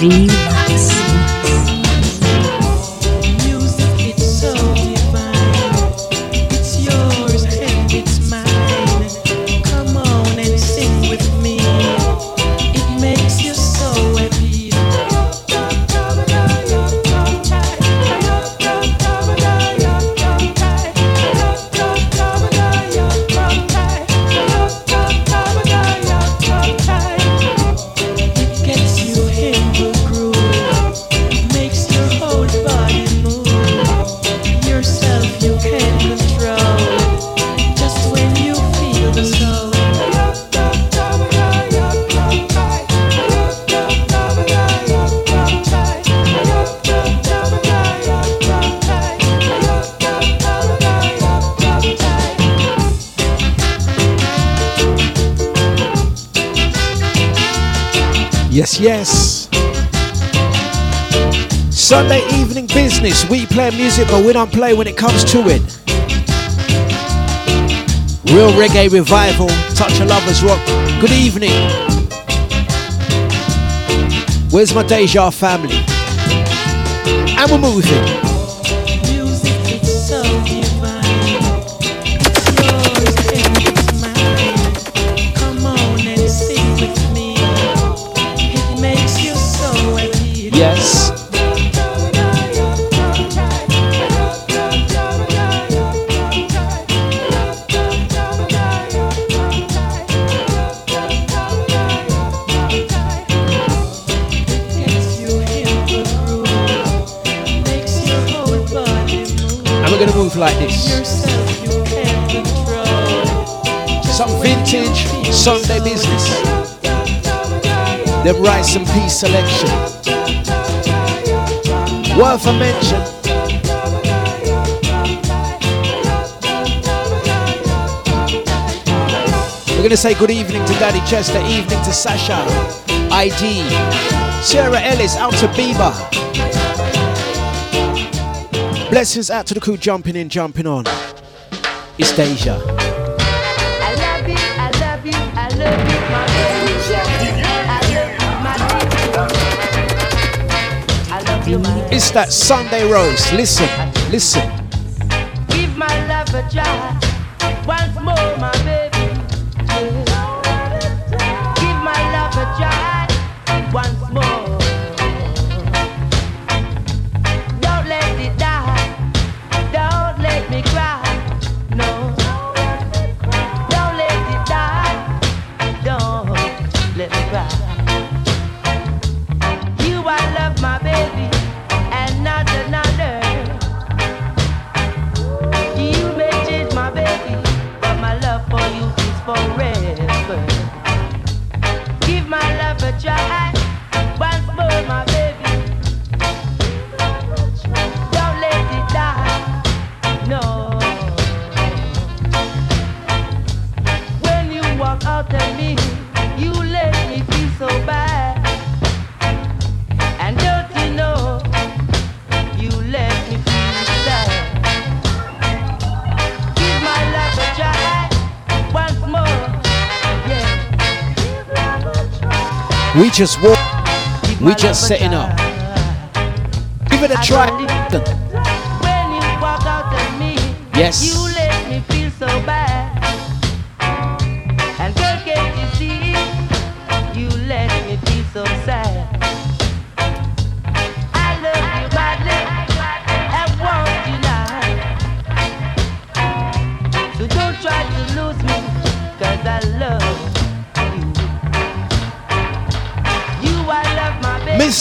Dream music, but we don't play when it comes to it. Real reggae revival, touch of lovers rock. Good evening. Where's my Deja family? And we're moving. Like this. Some vintage Sunday business. Them rice and peace selection. Worth a mention. We're to say good evening to Daddy Chester, evening to Sasha, ID, Sarah Ellis, out to Bieber. Blessings out to the crew jumping in, jumping on. It's Deja. It's that Sunday roast. Listen, listen. We just walk. We just setting up. Give it a try. Yes.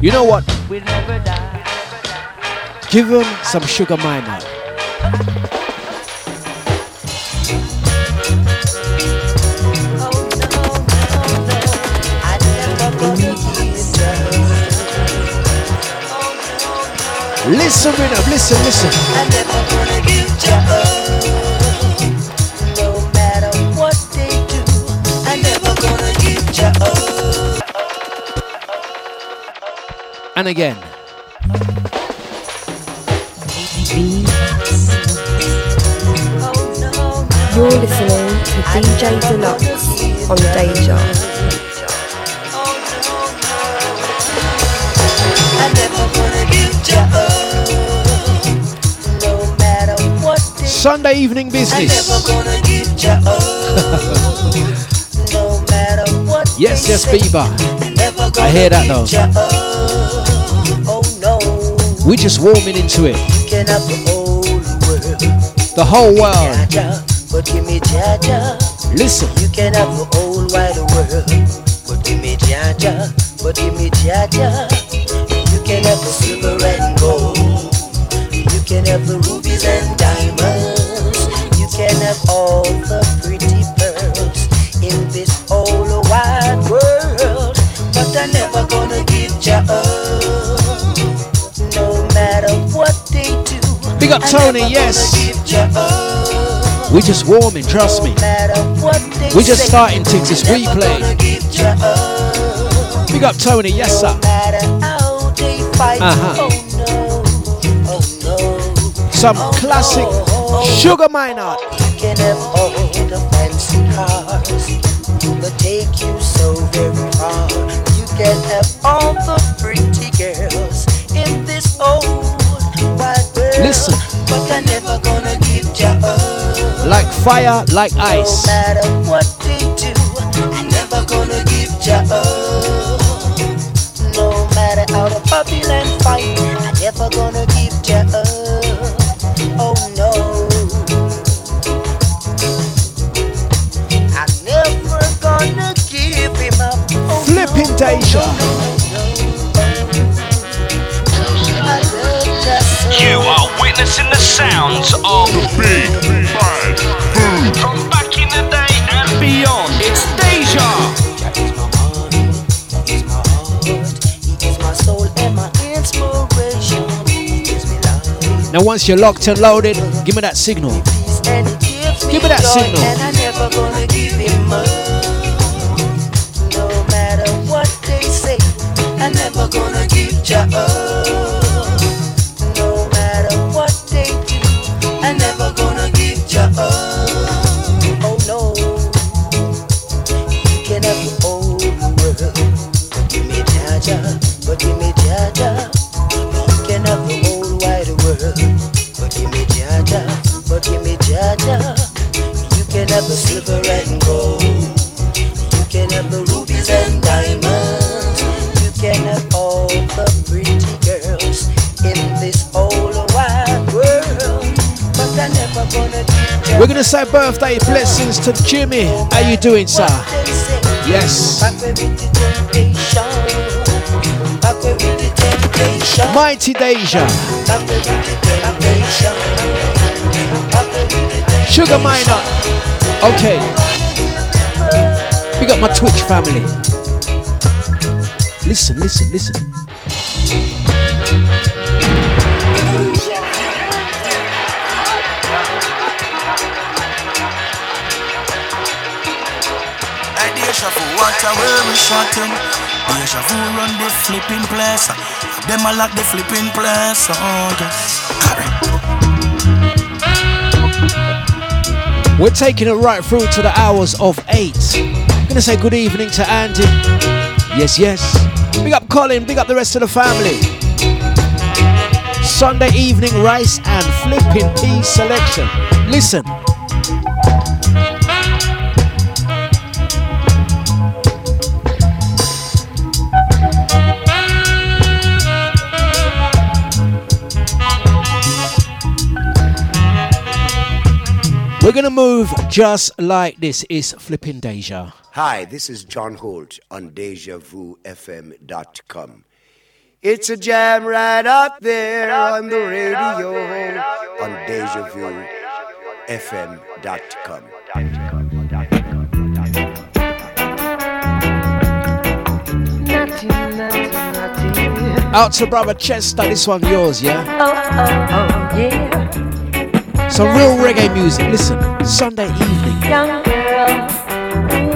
You know what? We'll never die. Give him some Sugar Minott. Listen, up, listen, listen. And again. You're listening to DJ Dlux on Deja. Sunday evening business. yes, yes, Bieber. I hear that though. We're just warming into it. The whole world. Listen. You can have the whole wide world, but give me Jaja, but give me Jaja. You can have the silver and gold. You can have the rubies and diamonds. You can have all the pretty pearls in this whole wide world. But I'm never gonna give ya up. Up Tony, yes. We're just warming, trust me. We're just starting things as we play. Big up Tony, yes sir. Uh-huh. Some classic Sugar Minott. You Like fire, like ice. No matter what they do, I'm never gonna give ya up. No matter how the Babylon fight, I'm never gonna give ya up. Oh no. I'm never gonna give him up. Oh, Flipping Deja. You sounds of the Big Bad Boom. From back in the day and beyond, it's Deja. Now once you're locked and loaded, give me that signal. Give me that signal. Have the silver and gold. You can have the rubies and diamonds. You can have all the pretty girls in this whole wide world. But I'm never gonna We're gonna say birthday blessings to Jimmy. How you doing, sir? what they say. Yes. Back where with the temptation. Back where with the temptation. Mighty Deja. Back where with the temptation. Back where with the temptation. Sugar Minott. Okay. We got my Twitch family. Listen, listen, listen. Deja Vu, what a way we shotting. Deja Vu run the flipping place. Them a lock the flipping place. Oh, yes. We're taking it right through to the hours of eight. Gonna say good evening to Andy. Yes, yes. Big up Colin, big up the rest of the family. Sunday evening rice and flipping pea selection. Listen. We're gonna move just like this. Is flipping Deja. Hi, this is John Holt on DejaVuFM.com. It's a jam right up there on the radio on DejaVuFM.com. Out to brother Chester, this one yours, yeah? Oh, oh, oh, yeah. Some real reggae music. Listen, Sunday evening. Young girl.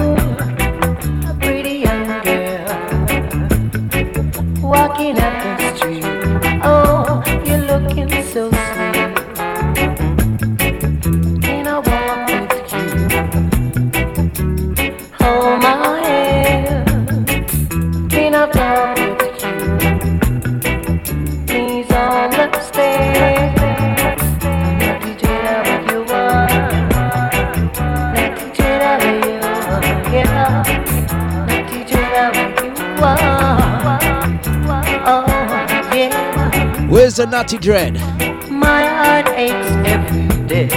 Where's the Natty Dread? My heart aches every day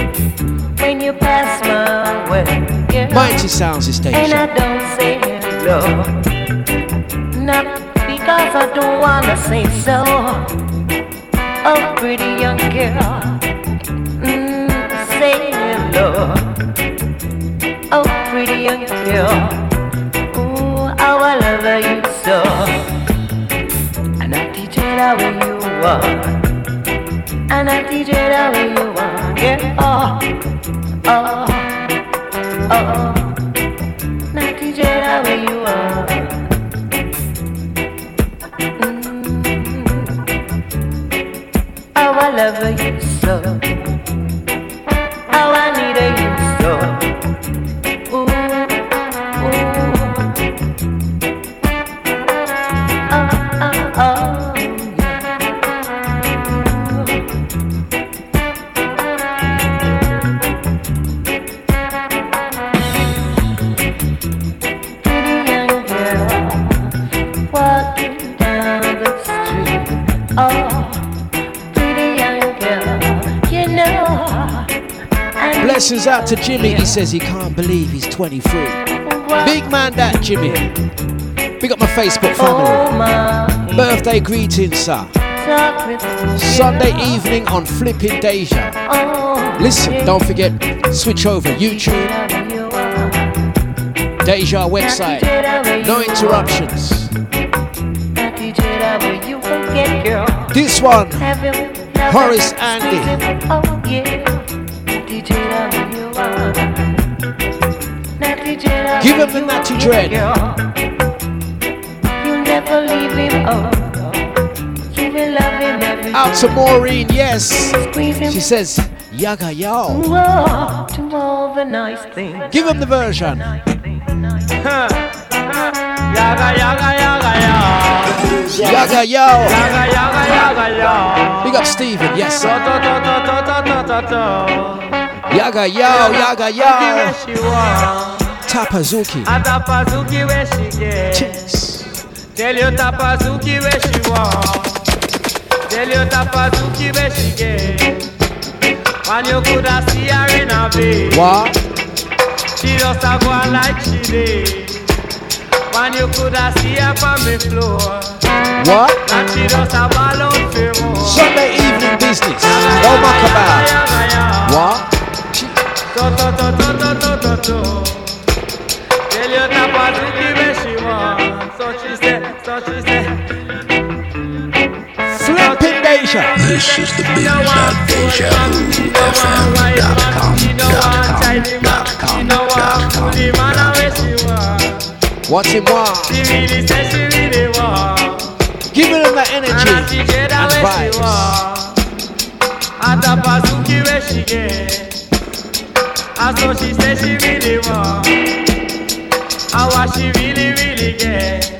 when you pass my way. Yeah. Mighty Sounds And Station. I don't say hello. Not because I don't wanna say so. Oh, pretty young girl. Mm, say hello. Oh, pretty young girl. Ooh, how I love you so. And I teach it how you And I teach it how you are. Yeah. Oh, oh, oh. Now teach it how you are. Mm. How I love you so. Out to Jimmy. He says he can't believe he's 23. Big man, that Jimmy. Big up my Facebook family. Birthday greetings, sir. Sunday evening on Flipping Deja. Listen, don't forget, switch over YouTube. Deja website. No interruptions. This one, Horace Andy. Give him the nut dread. You never leave him oh. You will love him every Out to Maureen, yes. She says, Yaga Yao. Nice Give him the version. Yaga Yaga Yaga Yao. Yaga Yao. Yaga Yaga Yaga Yao. Big up Steven, yes. Sir. Yaga Yao, Yaga Yao she want. Tapazuki. Where she get. Cheers. Tell you Tapazuki where she want. Tell you Tapazuki where she get. Man, you coulda see her in a bed. What? She just a go like she did. Man, you coulda see her on the floor. What? And she just a ball for more. Sunday evening business. No about. What? Slipping Deja. This is the big shot Deja Vu FM.com. What's it want? Giving them that energy and vibes. Atapasuki where she get. As though she she really want. I what she really, really get.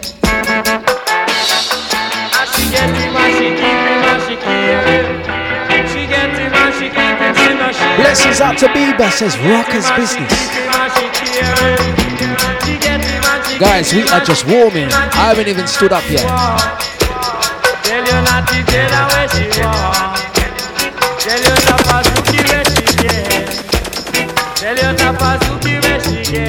Blessings out to Bieber says rockers business. Guys, we are just warming. I haven't even stood up yet.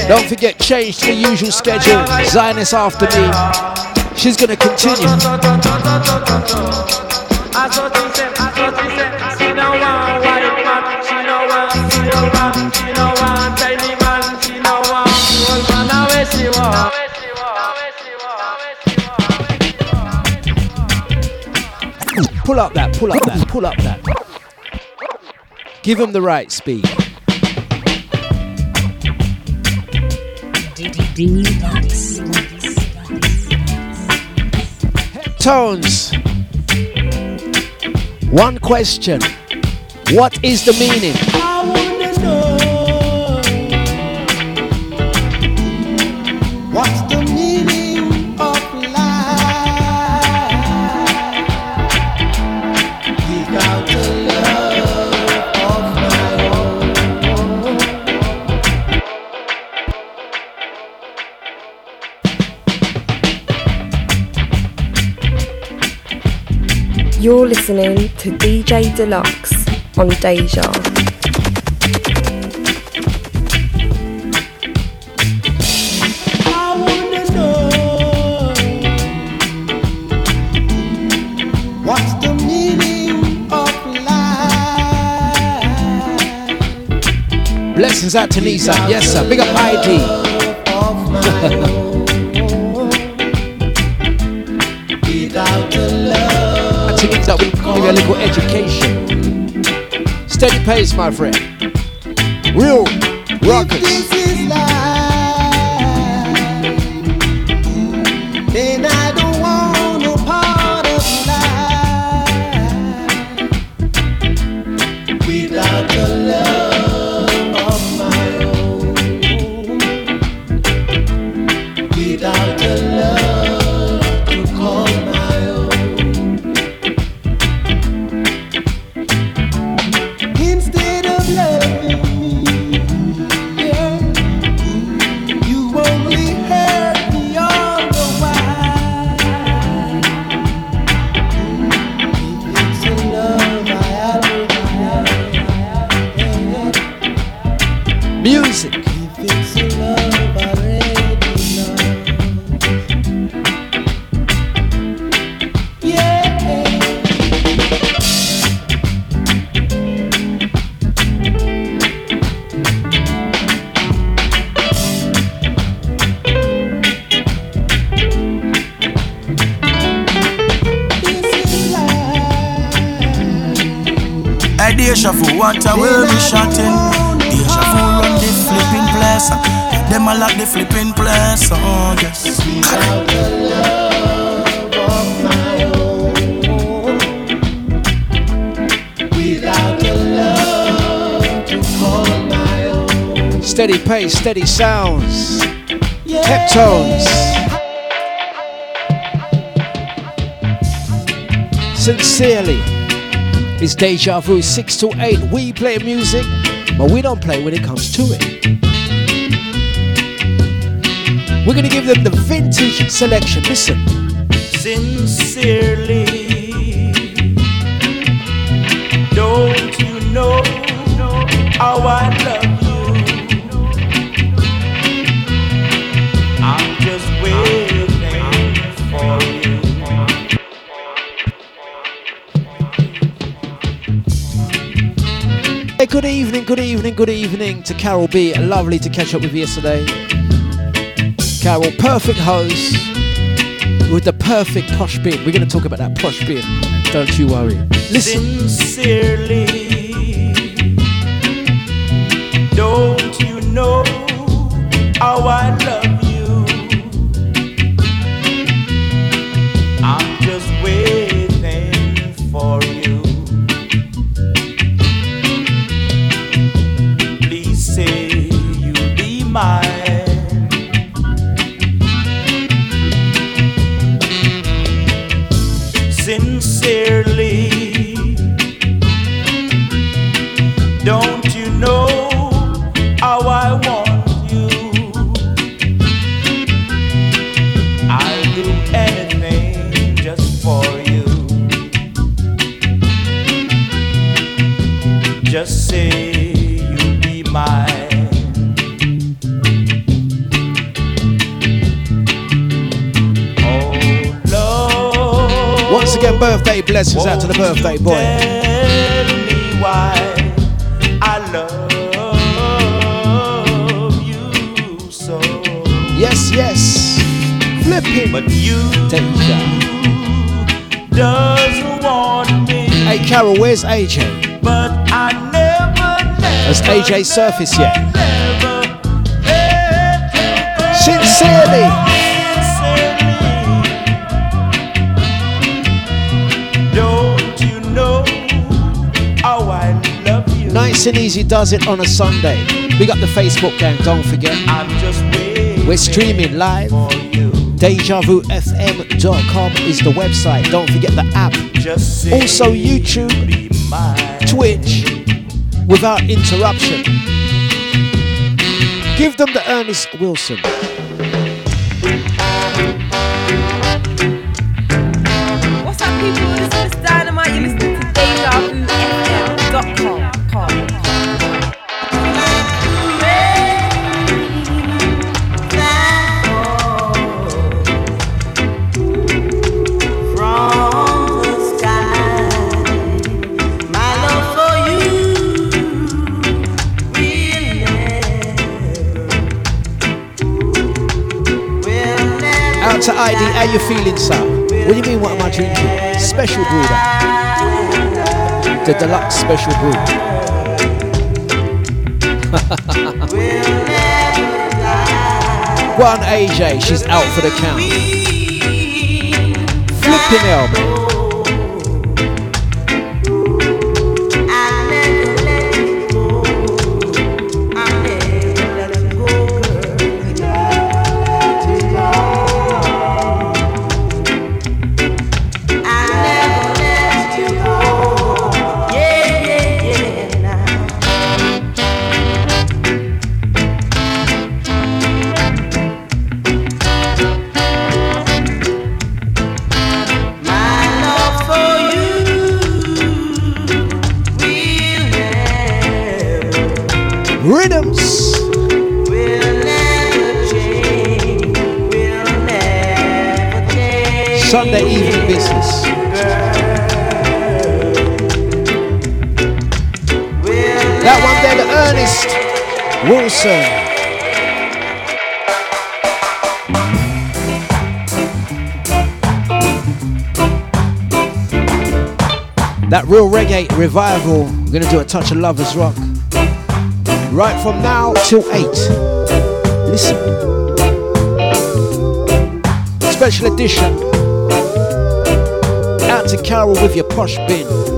Don't forget, change to the usual schedule. Zionist after me. She's gonna continue. Pull up that, pull up that, pull up that. Give him the right speed. Tones. One question. What is the meaning? You're listening to DJ Dlux on Deja. I wanna know what's the meaning of life Blessings out to Nisa. Yes, sir. Big up ID. Nisa, we give you a little education. Steady pace, my friend. Real rockers. Steady sounds. Yeah. Heptones. Sincerely. It's Deja Vu 6 to 8. We play music, but we don't play when it comes to it. We're gonna give them the vintage selection. Listen. sincerely. Don't you know how I love evening, good evening, good evening to Carol B. Lovely to catch up with you yesterday. Carol, perfect host with the perfect posh beard. We're going to talk about that posh beard. Don't you worry. Listen. Sincerely. Don't you know how I love blessings Won't out to the birthday boy. Tell me why I love you so. Yes, yes. Flip him. But you Danger. doesn't want me. Hey Carol, where's AJ? But I never, Has AJ surfaced yet? Never, never, Sincerely. Nice and easy does it on a Sunday. We got the Facebook gang, don't forget. We're streaming live. DejaVuFM.com is the website. Don't forget the app. Also, YouTube, Twitch, without interruption. Give them the Ernest Wilson. What's up, people? Lady, how you feeling, sir? What do you mean, what am I drinking? Special brew, that. The deluxe special brew. One AJ, she's out for the count. Flipping hell, places. That one there, the Ernest Wilson. That real reggae revival. We're gonna do a touch of lovers rock. Right from now till eight. Listen. Special edition to Carol with your posh bin.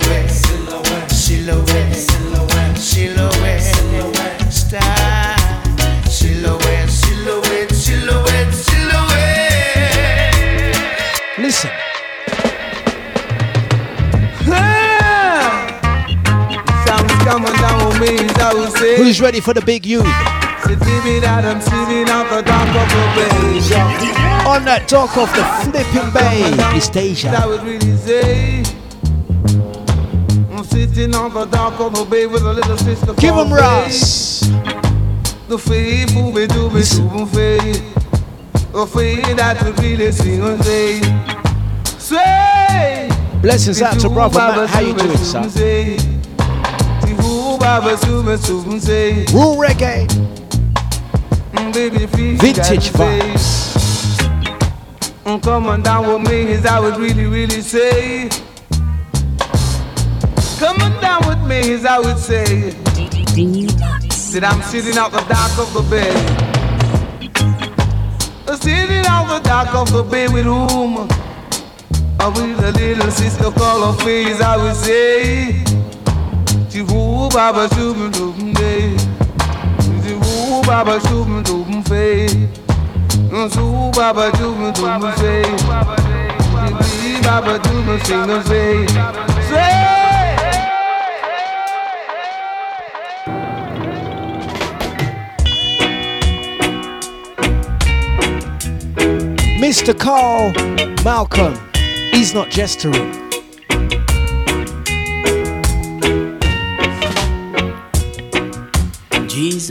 Who's ready for the big bay. On that dock of the flipping bay is I Deja. would really say. I'm sitting on the dock of the bay with a little sister. Give him. Russ. The fee, booby, dooby, dooby. The fee that would really sing and say. Blessings out to brother Matt. How you doing, son? Rule reggae. Vintage vibes. Mm, Coming down with me is I would really, really say. Coming down with me is I would say. That I'm sitting out the dark of the bed. Sitting out the dark of the bed with whom? With a little sister called her face, I would say. She woo baba shubin dubin day. She woo baba shubin dubin fay. Su baba shubin dubin fay. She baba dubin sing. Say. Mr. Carl Malcolm. He's not gesturing.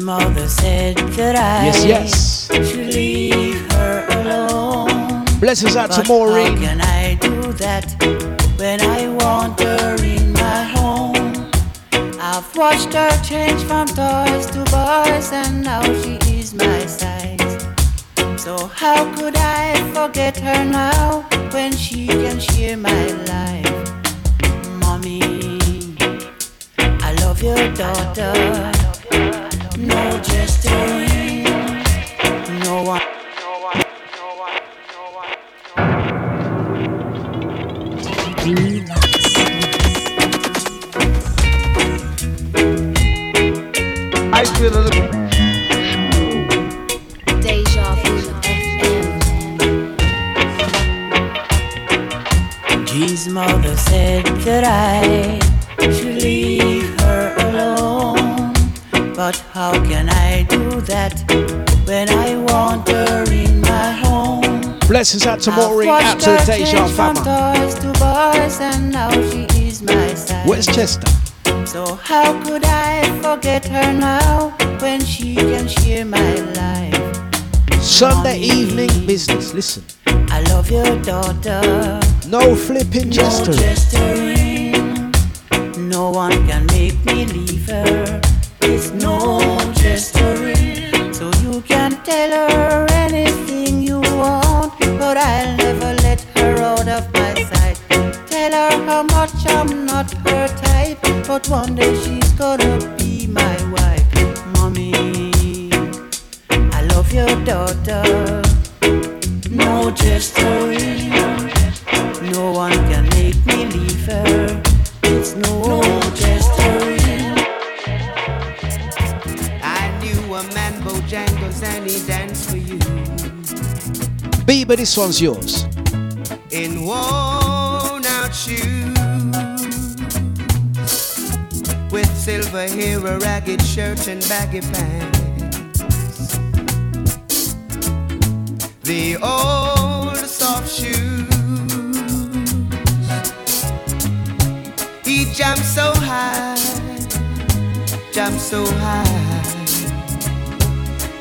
G's mother said that I Yes, yes. should leave her alone. Blessings out to But Maureen. How can I do that when I want her in my home? I've watched her change from toys to boys, and now she is my size. So how could I forget her now when she can share my life? Mommy, I love your daughter. No gesturing, no one. I feel a little. Deja Vu FM. Mother said that I should But how can I do that when I want her in my home? Blessings out to I've Out to the Deja change from toys to boys, and now she is my side. Where's Chester? So how could I forget her now when she can share my life? Sunday evening business. Listen. I love your daughter. No flipping No gesturing. No one can make me leave her. It's no gesturing. So you can tell her anything you want, but I'll never let her out of my sight. Tell her how much I'm not her type, but one day one's yours. in worn out shoes with silver hair, a ragged shirt, and baggy pants. The old soft shoes. He jumped so high, jumped so high.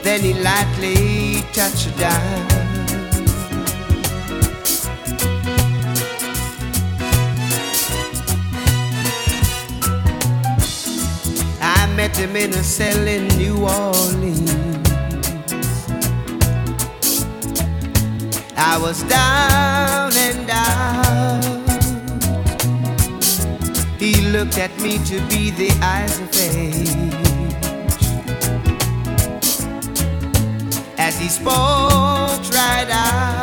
Then he lightly touched down. Him in a cell in New Orleans. I was down and out. He looked at me to be the eyes of age. As he spoke right out.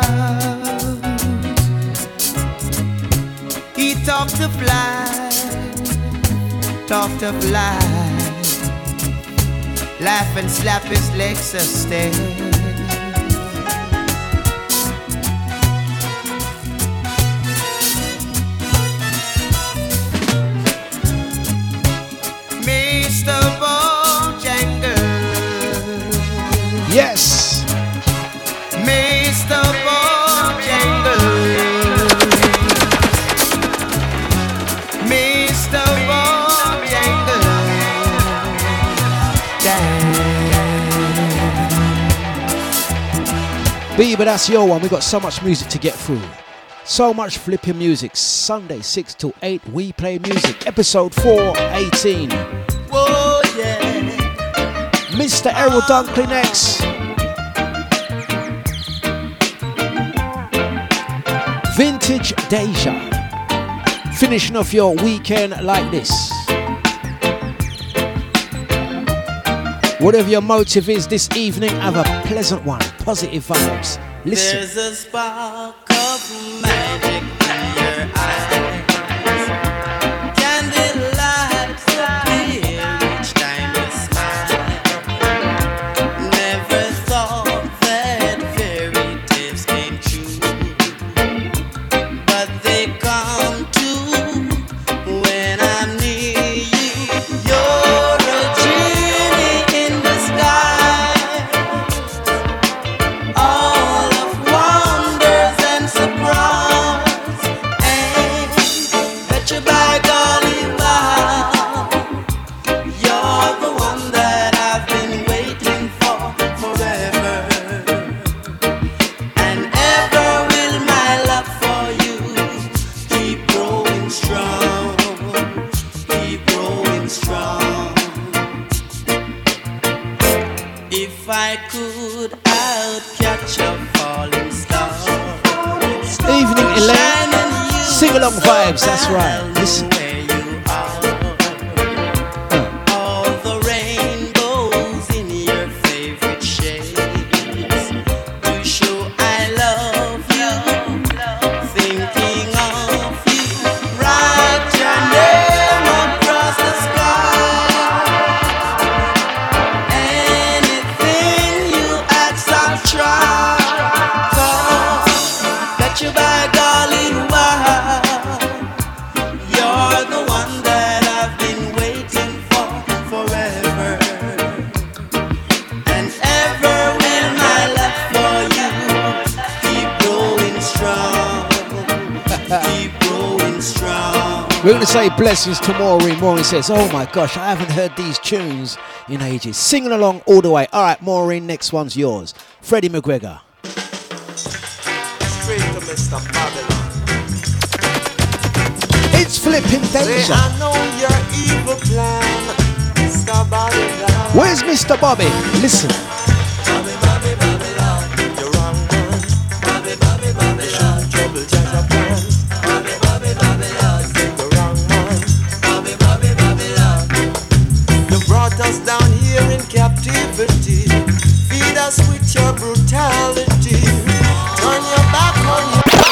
He talked of life, talked of life, laugh and slap his legs a but that's your one. We've got so much music to get through. So much flipping music. Sunday, 6 to 8, we play music. Episode 418. Oh, yeah. Mr. Errol Dunkley next. Vintage Deja. Finishing off your weekend like this. Whatever your motive is this evening, have a pleasant one. Positive vibes. Listen. There's a spark of If I could, I'd catch a falling star. Evening, Elaine. Sing along vibes, that's right. Listen. We're going to say blessings to Maureen. Maureen says, Oh my gosh, I haven't heard these tunes in ages. Singing along all the way. All right, Maureen, next one's yours. Freddie McGregor. Straight to Mr. Babylon. It's flipping danger. I know your evil plan, Mr. Where's Mr. Bobby? Listen.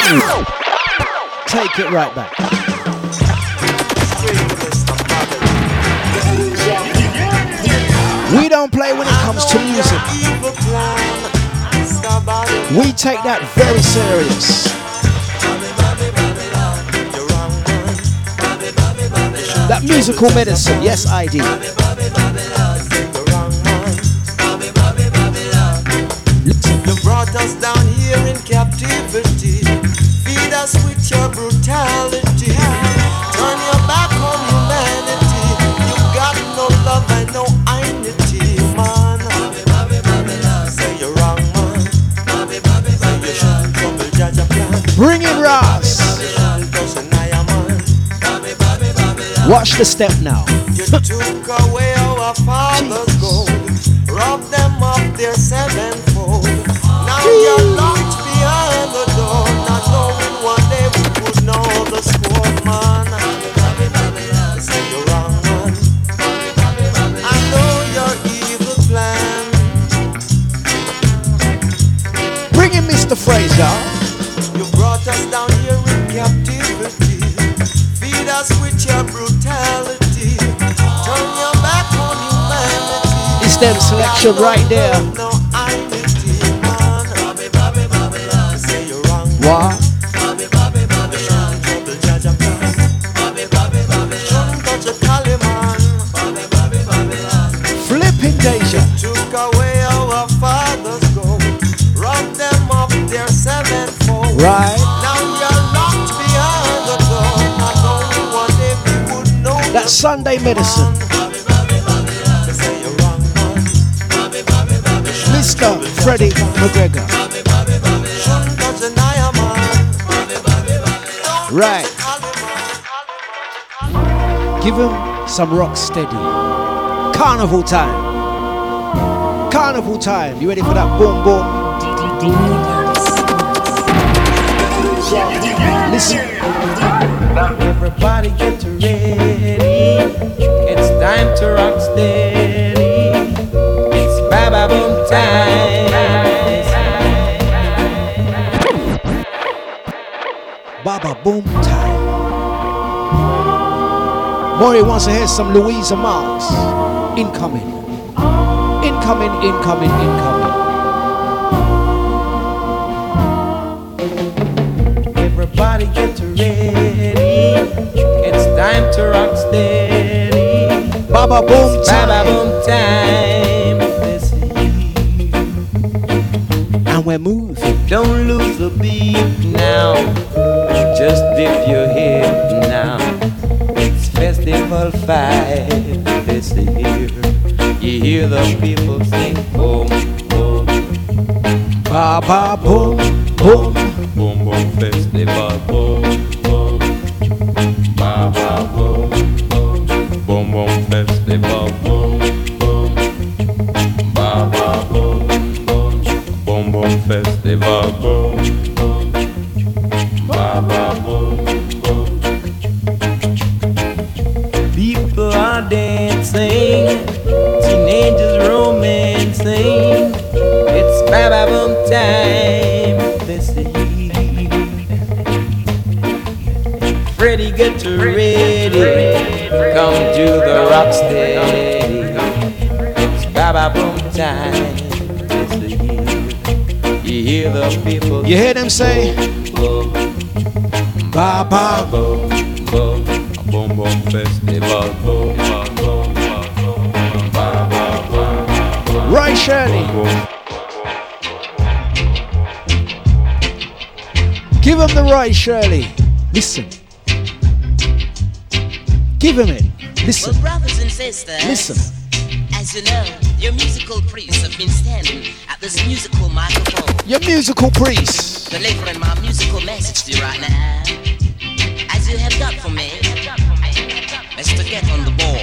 Take it right back. We don't play when it comes to music. We take that very serious. That musical medicine, yes, I do. Watch the step now. You took away our father's gold, robbed them of their sevenfold. Now you're locked behind the door, not knowing one day we would know the score, man. You're wrong, man. I know your evil plan. Mr. Fraser. You brought us down here in captivity. Feed us with your Cali, man. Bobby, Bobby, Babylon. Flipping Deja. Took away our fathers' gold. Robbed them of their sevenfold. Right. Now you're locked Mr. Freddie McGregor. Right. Give him some rock steady. Carnival time. Carnival time. You ready for that boom boom? Listen. Everybody get ready. It's time to rock steady. Baba boom time. Maury wants to hear some Louisa Marks. Incoming. Incoming, incoming, incoming. Everybody get ready. It's time to rock steady. Baba boom time. Baba Boom time. Moving. don't lose the beat now. Just dip your head now. It's festival five. Listen here. You hear the people sing boom, boom, Baba boom, boom. boom, boom festival boom. Festival boom, them say? boom, Baba boom, boom, boom, boom, festival, boom, ba, ba, ba, ba, Right, Shirley. Give him the right, Shirley. Listen. Give him it. Listen. Well, brothers and sisters, Listen. as you know, your musical priests have been standing at this musical microphone, Your musical priest. Delivering my musical message to you right now. As you have got for me, Mr. Get on the ball.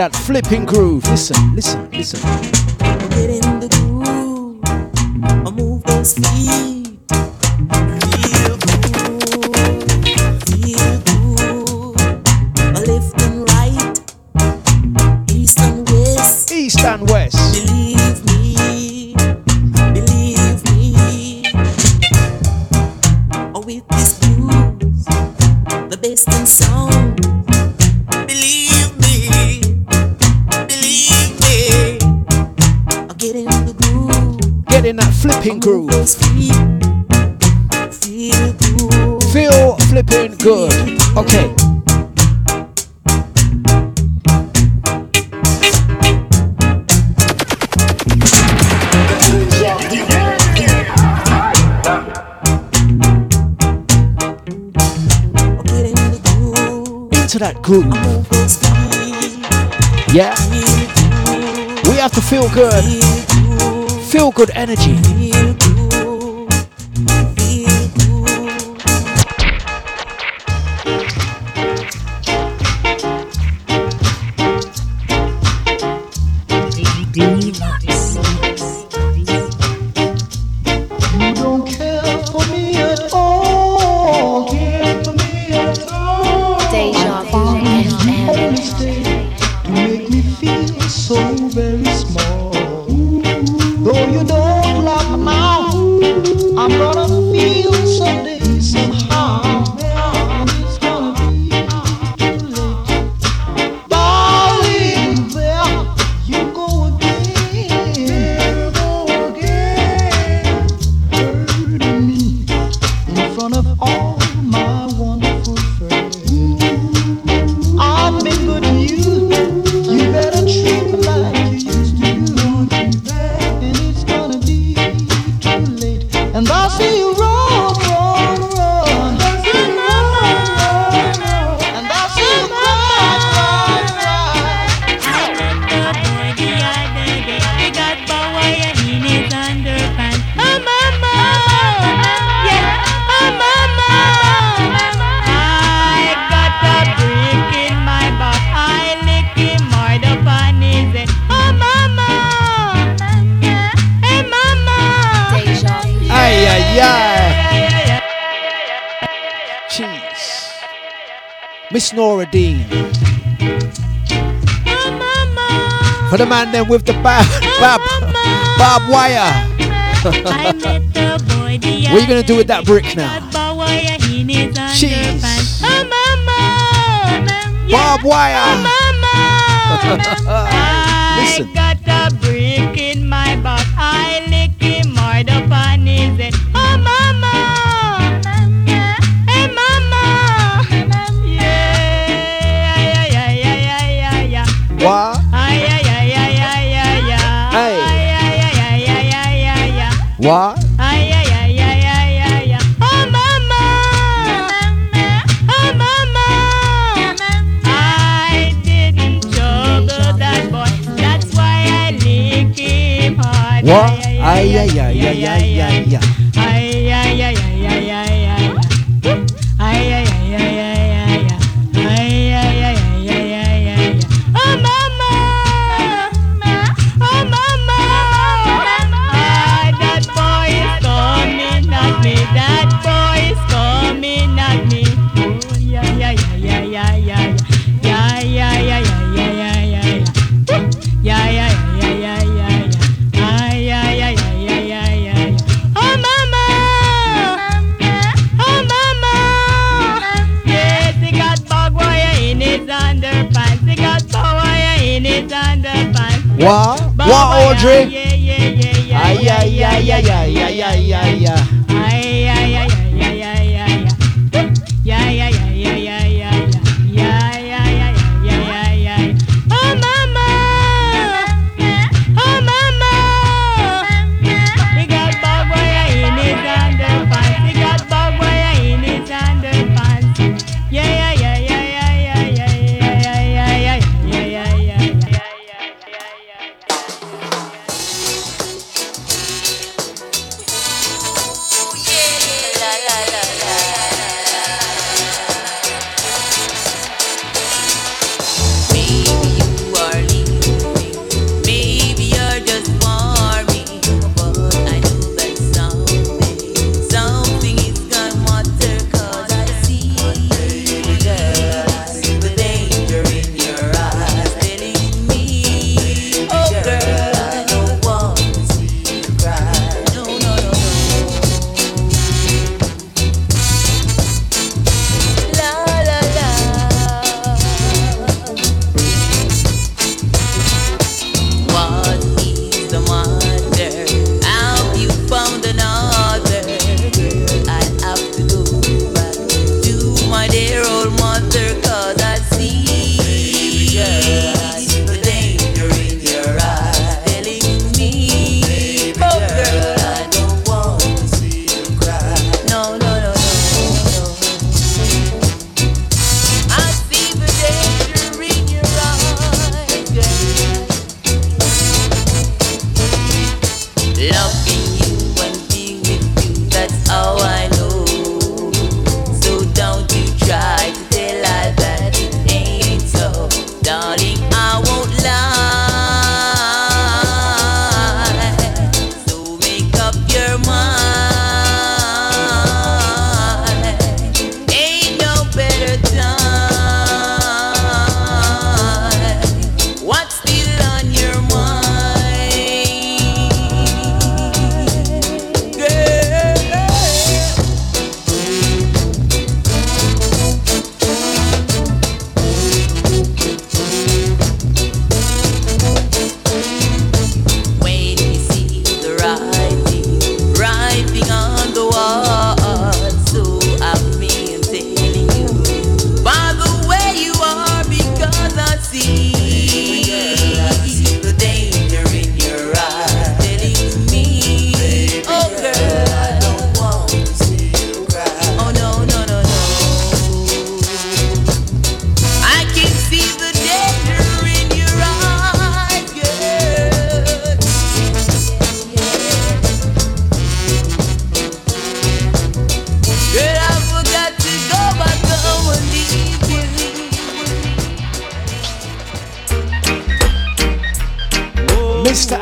That flipping groove. Listen, listen, listen. Get in the groove, or move those feet. Okay. To that groove. Yeah. We have to feel good. Feel good energy. Bob, Bob Wire. what are you gonna do with that brick now? Jeez. Bob Wire. Listen. What? Ay, ay, ay, ay, ay, ay, ay. Audrey.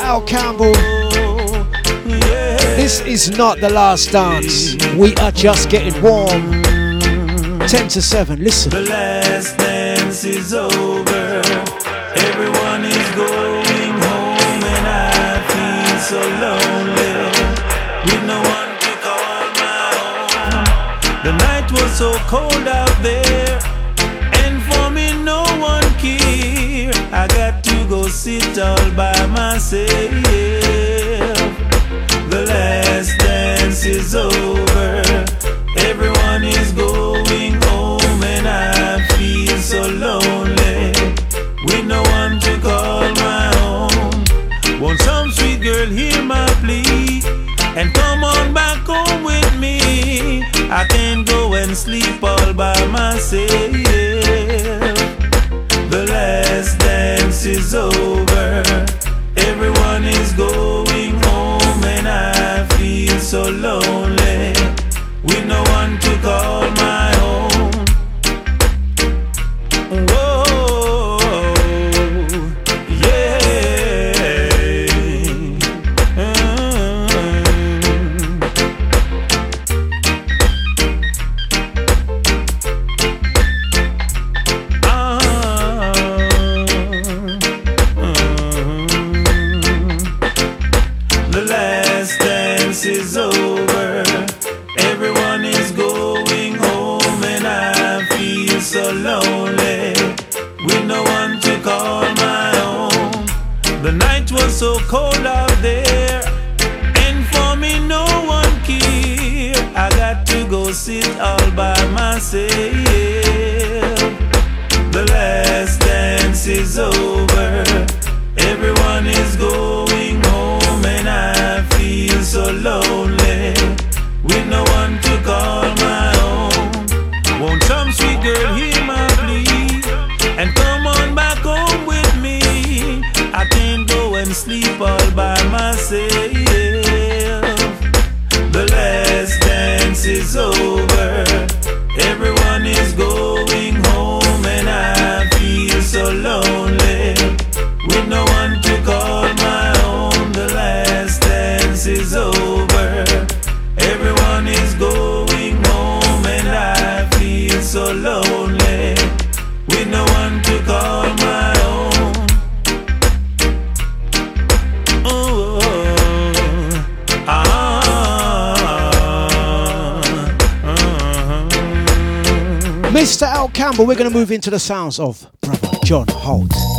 Al Campbell. This is not the last dance. We are just getting warm. 10 to 7, listen. The last dance is over. Everyone is going home, and I feel so lonely. With no one to call my own. The night was so cold myself. The last dance is over. Everyone is going home, and I feel so lonely with no one to call my own. Won't some sweet girl hear my plea and come on back home with me? I can't go and sleep all by myself. The last dance is over. Into the sounds of Brother John Holt.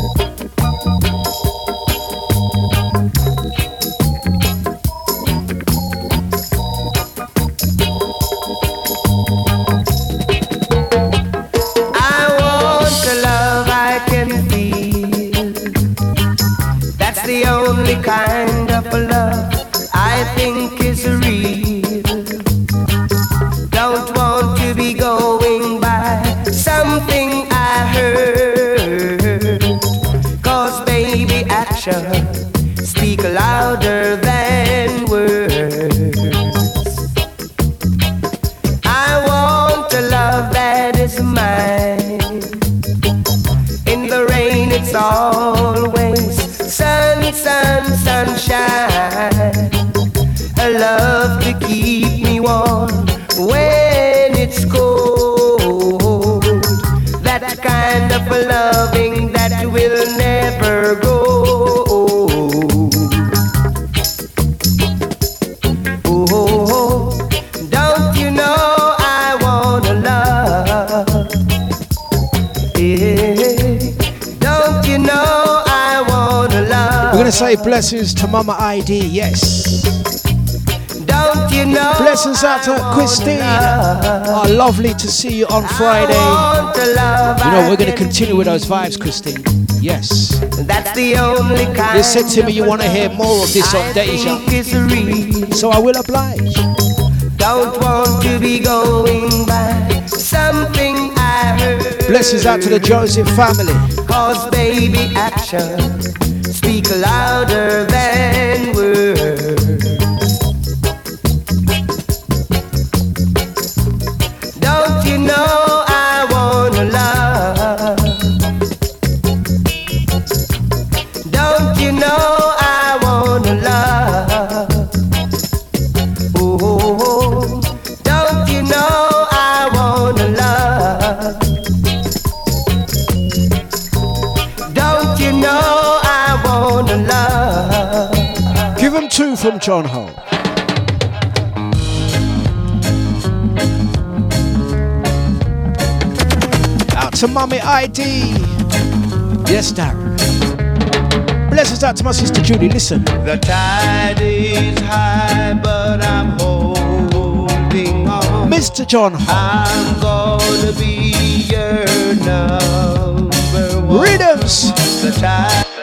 Say blessings to Mama ID, yes. Don't you know? Blessings out to Christine. Oh, lovely to see you on Friday. You know, we're going to continue with those vibes, Christine. Yes. That's the only kind. You said to me you want to hear more of this on Deja. think is real. So I will oblige. Don't want to be going by something I heard. Blessings out to the Joseph family. Cause baby action louder than words. From John Holt. Out to Mummy ID. Yes, Darren. Blessings out to my sister Judy. Listen. The tide is high, but I'm holding on. Mr. John Holt. I'm gonna be your number one. Rhythms. The tide.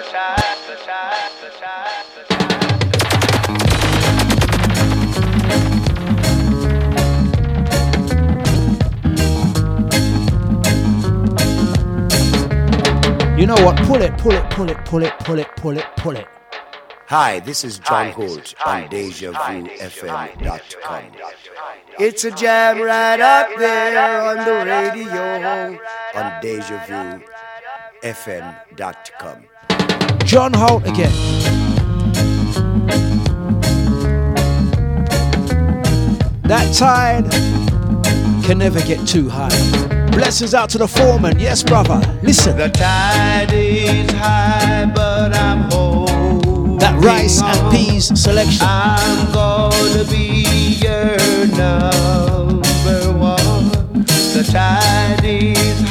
You know what? Pull it, pull it, pull it, pull it, pull it, pull it, pull it. Hi, this is John Holt on DejaVuFM.com. It's a jam right up there on the radio on DejaVuFM.com. John Holt again. That tide can never get too high. Blessings out to the foreman. Yes, brother. Listen. The tide is high, but I'm holding That rice and peas selection. I'm gonna be your number one. The tide is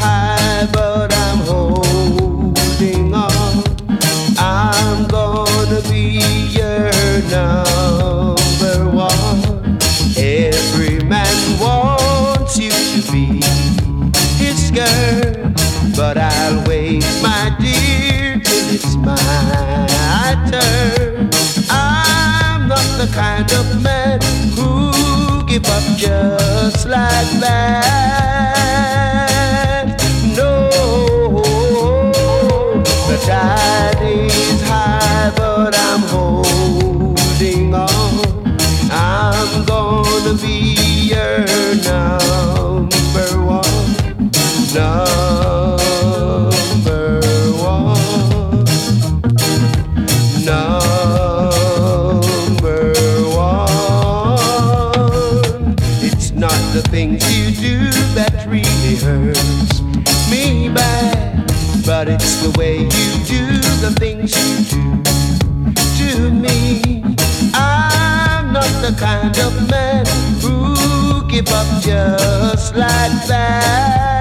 the kind of man who give up just like that. Kind of man who give up just like that.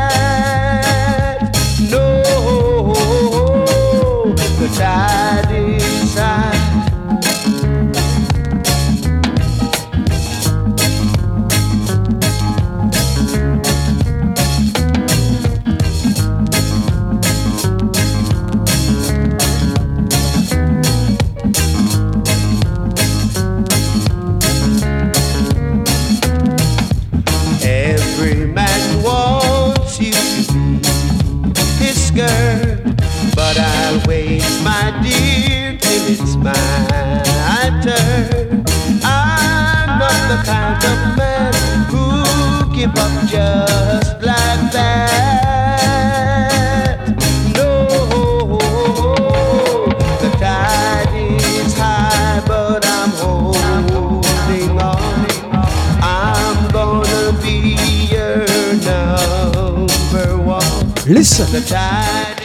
The tide.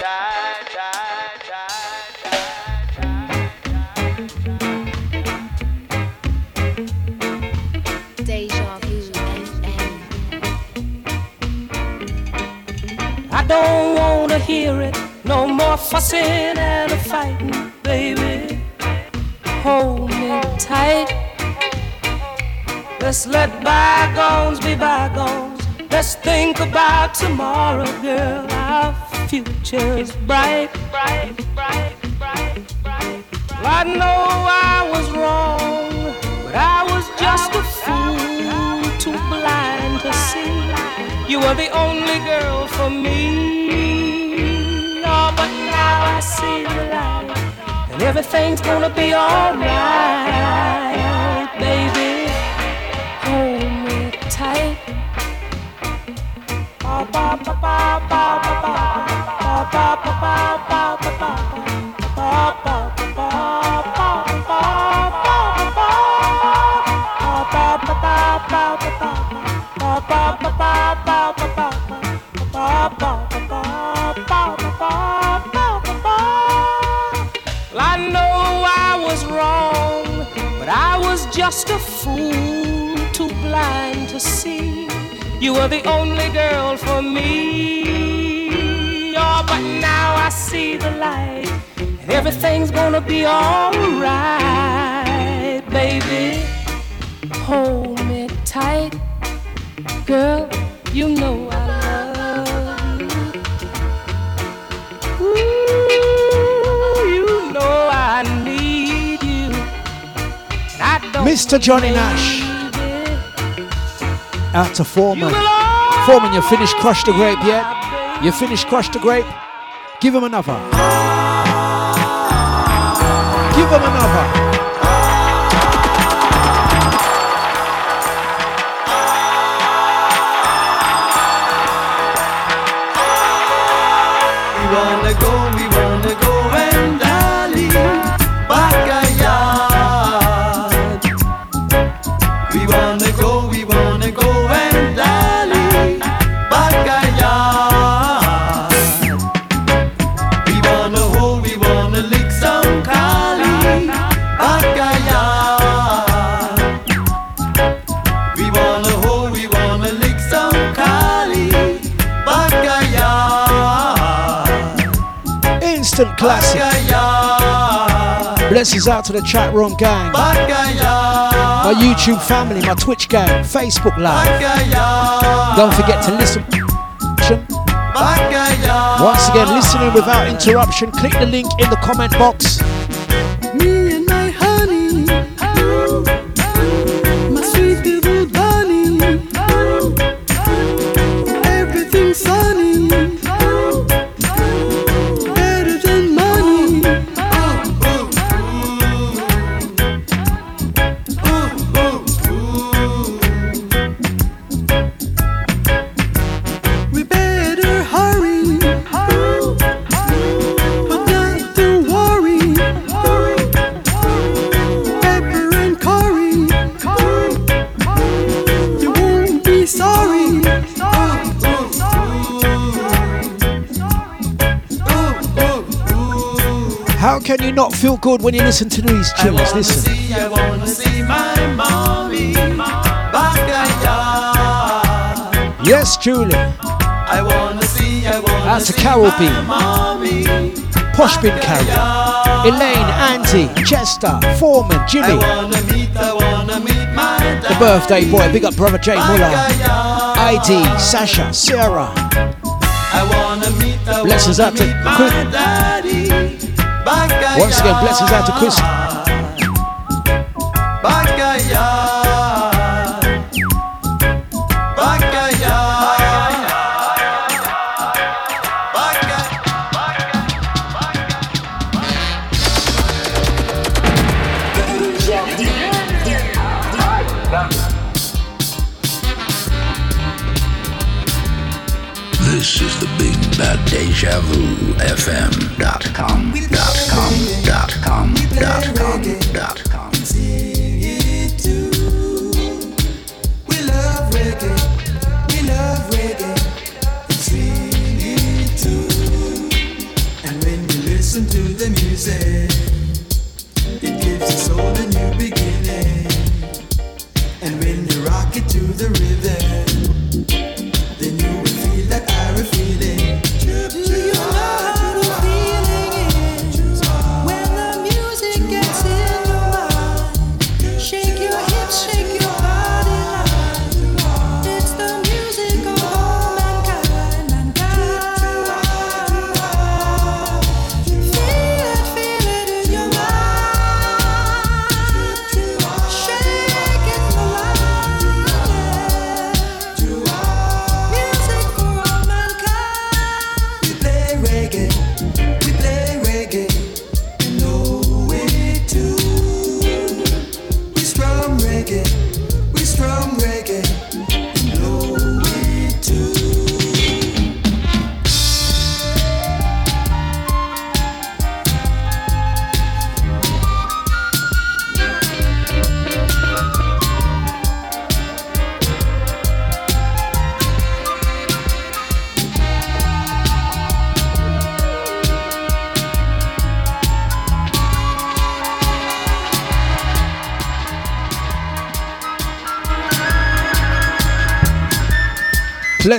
I don't wanna hear it. No more fussing and a fighting, baby. Hold me tight. Let's let bygones be bygones. Let's think about tomorrow, girl. Our future is bright. Bright, bright, bright, bright. Well I know I was wrong, but I was just a fool, too blind to see. You were the only girl for me. Oh, but now I see the light, and everything's gonna be alright, just a fool, too blind to see. You were the only girl for me. The light. Everything's gonna be alright, baby. Hold me tight, girl. You know I love you. Ooh, you know I need you. I Mr. Johnny Nash. Out to Foreman. Foreman, you finished Crush the Grape yet? You finished Crush the Grape? Give him another. Give him another. Out to the chat room gang. My YouTube family, my Twitch gang, Facebook Live. Don't forget to listen. Once again, listening without interruption. Click the link in the comment box. Can you not feel good when you listen to these tunes? Listen. I wanna see my mommy backyard. Yes, Julie. I wanna see, I wanna to see Carol B. my mommy Posh Bin Carol. Elaine, Auntie, Chester, Foreman, Jimmy. I wanna meet, I wanna meet my The birthday boy, big up brother Jay Muller. ID, Sasha, Sarah. I wanna meet, I Blessings out to meet Once again, blessings out to Chris.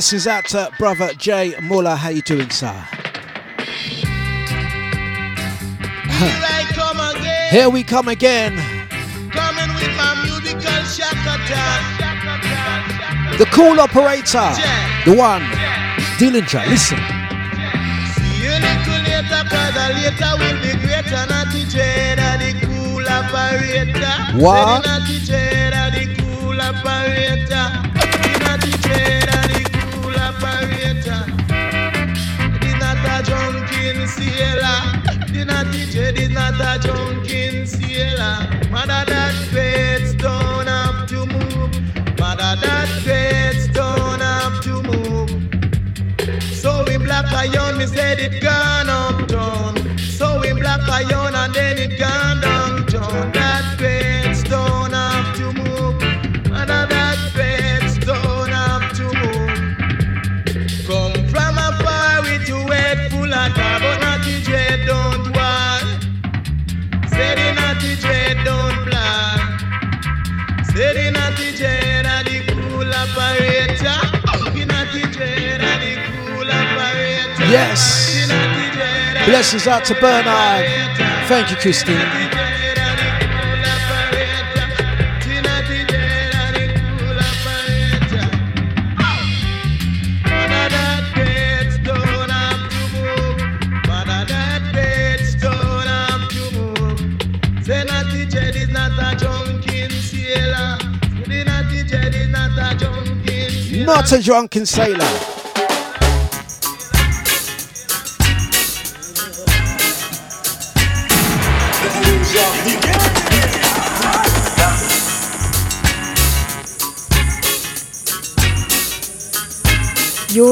Blessings out to brother Jay Muller. How you doing, sir? Here I come again. Here we come again. Coming with my musical shock. The cool operator. The one. Dillinger. Listen. See you little later, cause the later will be greater. Not the trader, the cool operator. What? Not the trader, the cool operator. Not the trader, the cool operator. The not a drunken sailor. The not trader, the not a drunken sailor. Mother that faith don't have to move. Mother that faith don't have to move. So we black iron, we said it gone uptown. So we black iron, and then it gone Yes. Blessings out to Bernard. Thank you, Christine. Not a drunken sailor.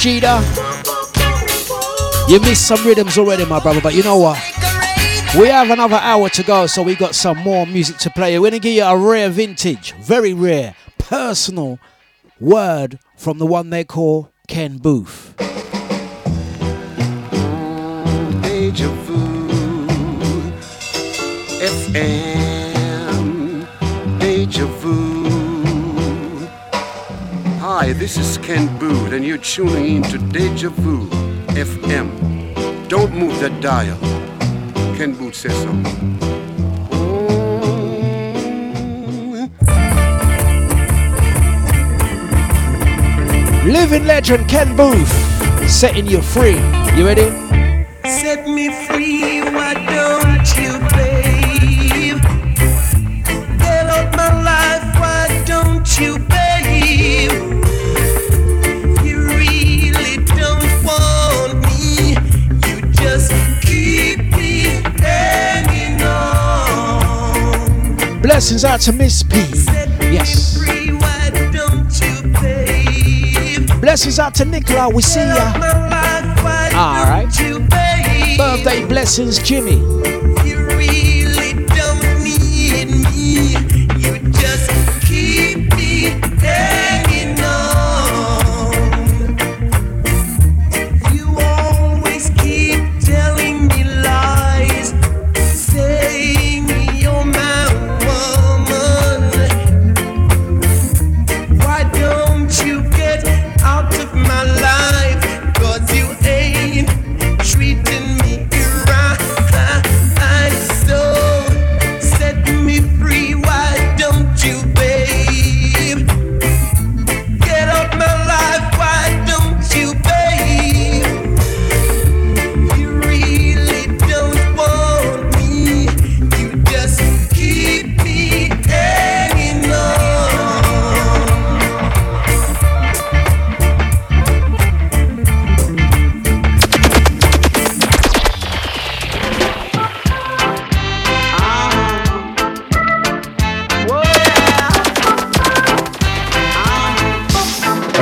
Gita. You missed some rhythms already, my brother, but you know what? We have another hour to go, so we got some more music to play. We're gonna give you a rare vintage, very rare, personal word from the one they call Ken Boothe. Deja vu. Hi, this is Ken Boothe, and you're tuning in to Deja Vu FM. Don't move that dial. Ken Boothe says so. Living legend Ken Boothe setting you free. You ready? blessings out to Miss P. Yes. Blessings out to Nicola. We see ya. All right. Birthday blessings, Jimmy.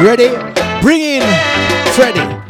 Ready? Bring in Freddy.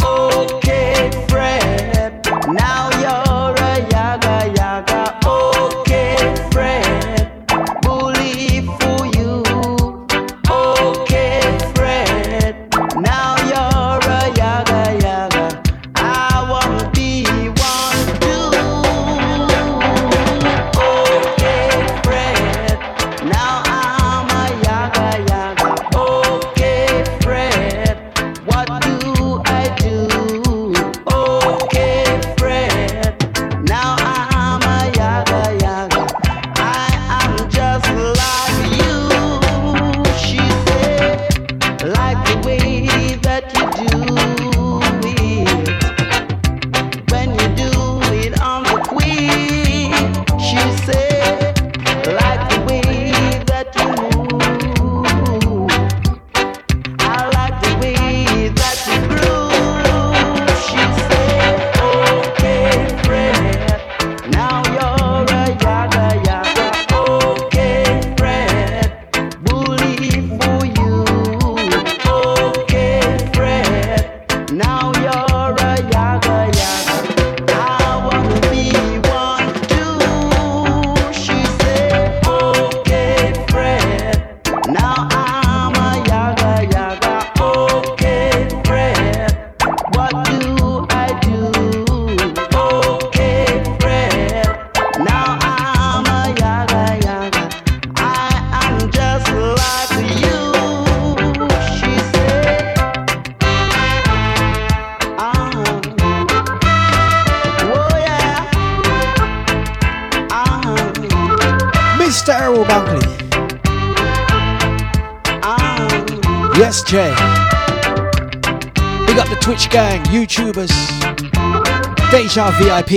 Deja VIP.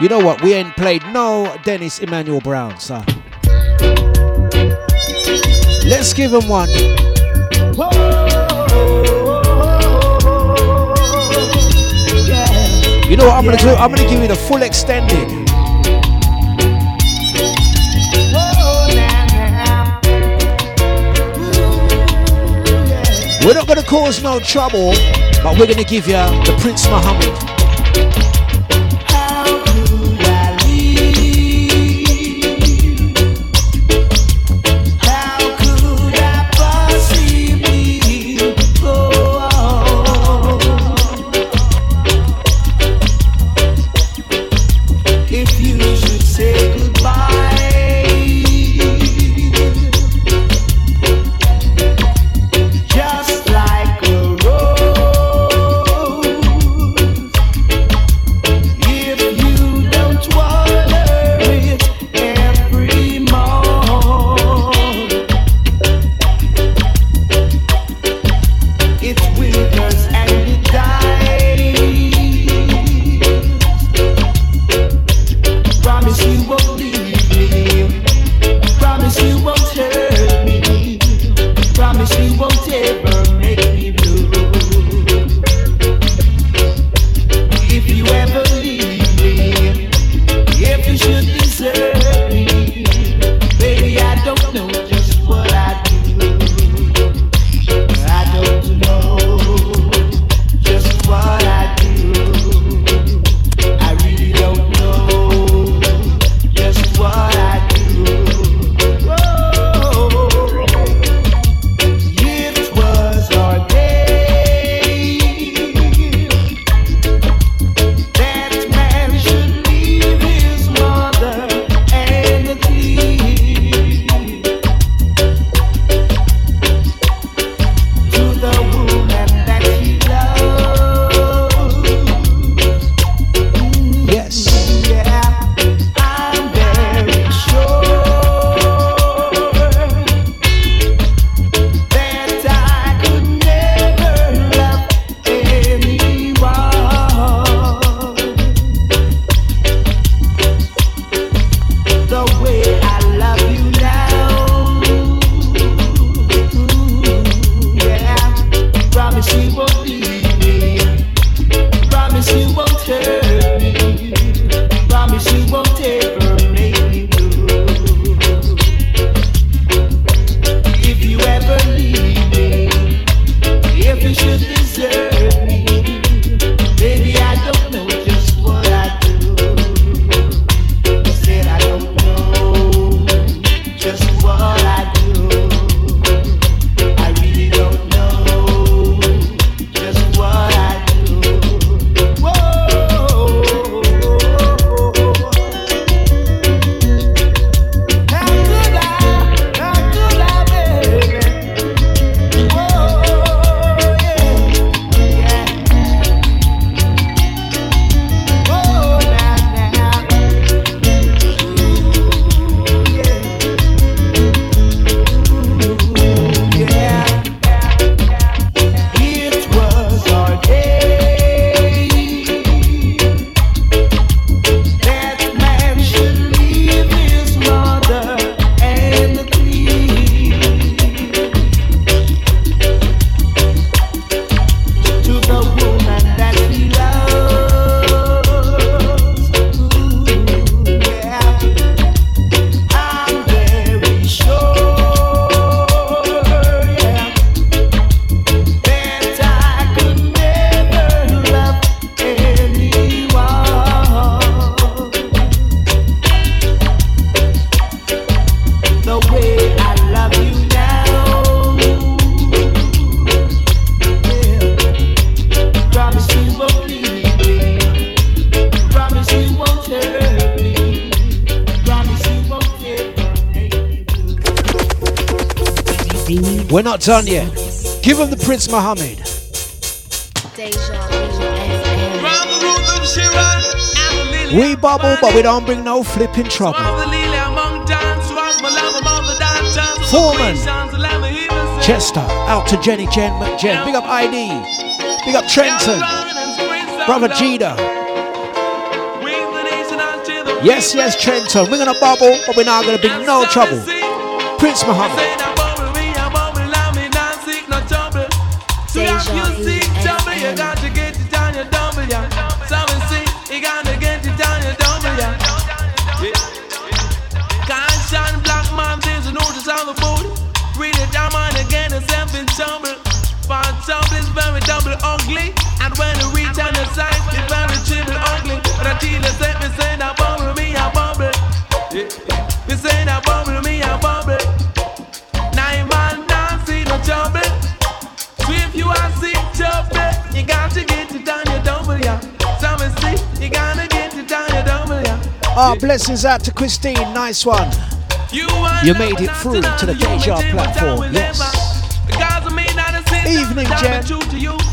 You know what? We ain't played no Dennis Emmanuel Brown, sir. Let's give him one. You know what I'm gonna do? I'm gonna give you the full extended. We're not going to cause no trouble. But we're gonna give you the Prince Muhammad. Yet. Give him the Prince Muhammad. We bubble, but we don't bring no flipping trouble. Foreman, Chester, out to Jenny, Jen, Jen. Big up ID. Big up Trenton. Brother Jida. Yes, yes, Trenton. We're gonna bubble, but we're not gonna bring no trouble. Prince Muhammad. And again, it's in trouble. For trouble is very double ugly. And when you reach on the side, it's very triple ugly. But I tell you, say, me say that bubble, me a bubble. Yeah, say that bubble, me a bubble. Nine man dance see no trouble. So if you are sick trouble, you got to get it on your double, yeah. So me see, you gotta get it on your double, yeah. Ah, blessings out to Christine. Nice one. You made it through to the Deja platform. Yes. Because of me, that is it. Evening, Jen.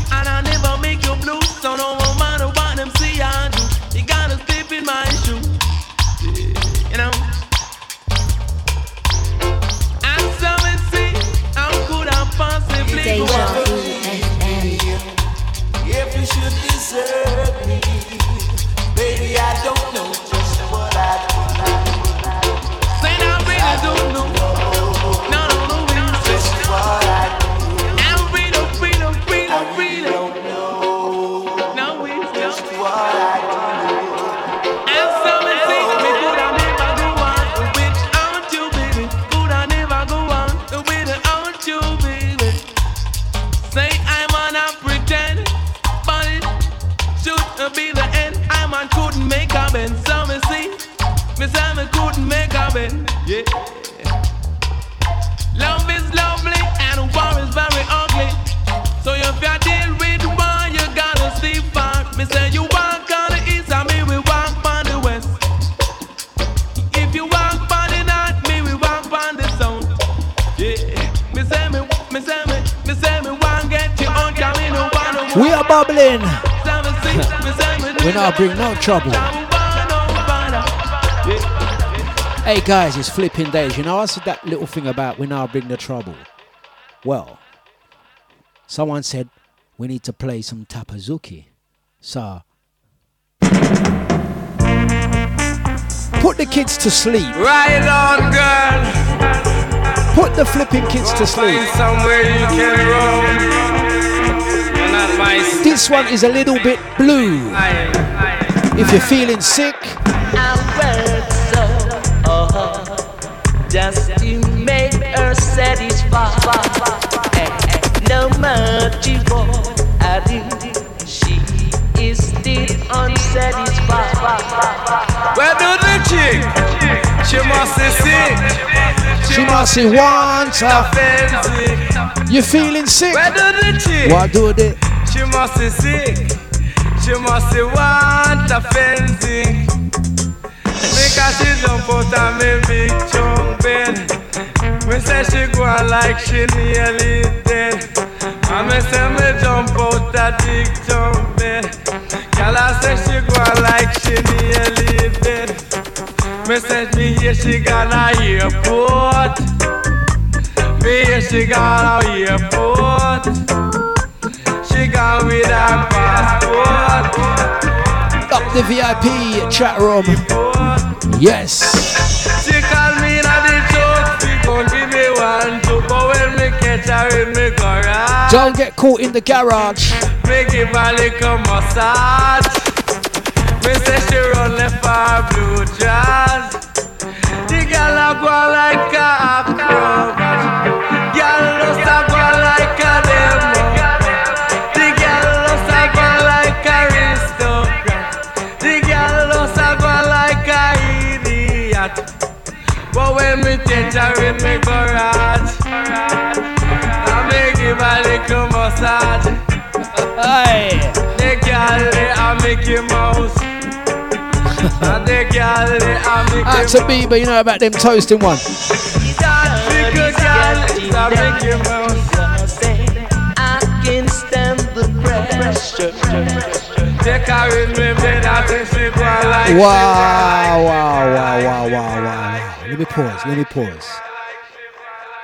Bubbling. Say me see, me say me We not bring no trouble. Hey guys, it's flipping days. You know, I said that little thing about we now bring the trouble. Well, someone said we need to play some Tapper Zukie. So, put the kids to sleep. Right on, girl. Put the flipping kids to sleep. Somewhere you can roam. You're not my This one is a little bit blue. If you're feeling sick, I work so hard just to make her satisfied. And no matter what I do, she is still unsatisfied. Where do the chick? She must be sick. she must say want her. fancy. You feeling sick? Where do the chick? What do they? She must be sick. She must be want a fancy. Because she jump out of me big chunk bed. Me say she go like she nearly dead. And me say me jump out that big chunk bed. Girl I say she go like she nearly. Me me hear she got a airport. Me hear she got a airport. She gone with her passport. Up the VIP chat room. Yes. She call me in the joke. She gon' give me one two, but when me catch her in me garage, Don't get caught in the garage. me give her little massage. Me say she run left for blue jazz. The girl a go like a acrobat. Girl just a go like a demo. The girl just a go like a aristocrat. The girl just a go like a idiot. But when me change her in me I me give her little massage. Hey. The girl they a Mickey Mouse. Out to Bieber, you know about them toasting one. Wow, wow, wow, wow, wow, wow. Let me pause, let me pause.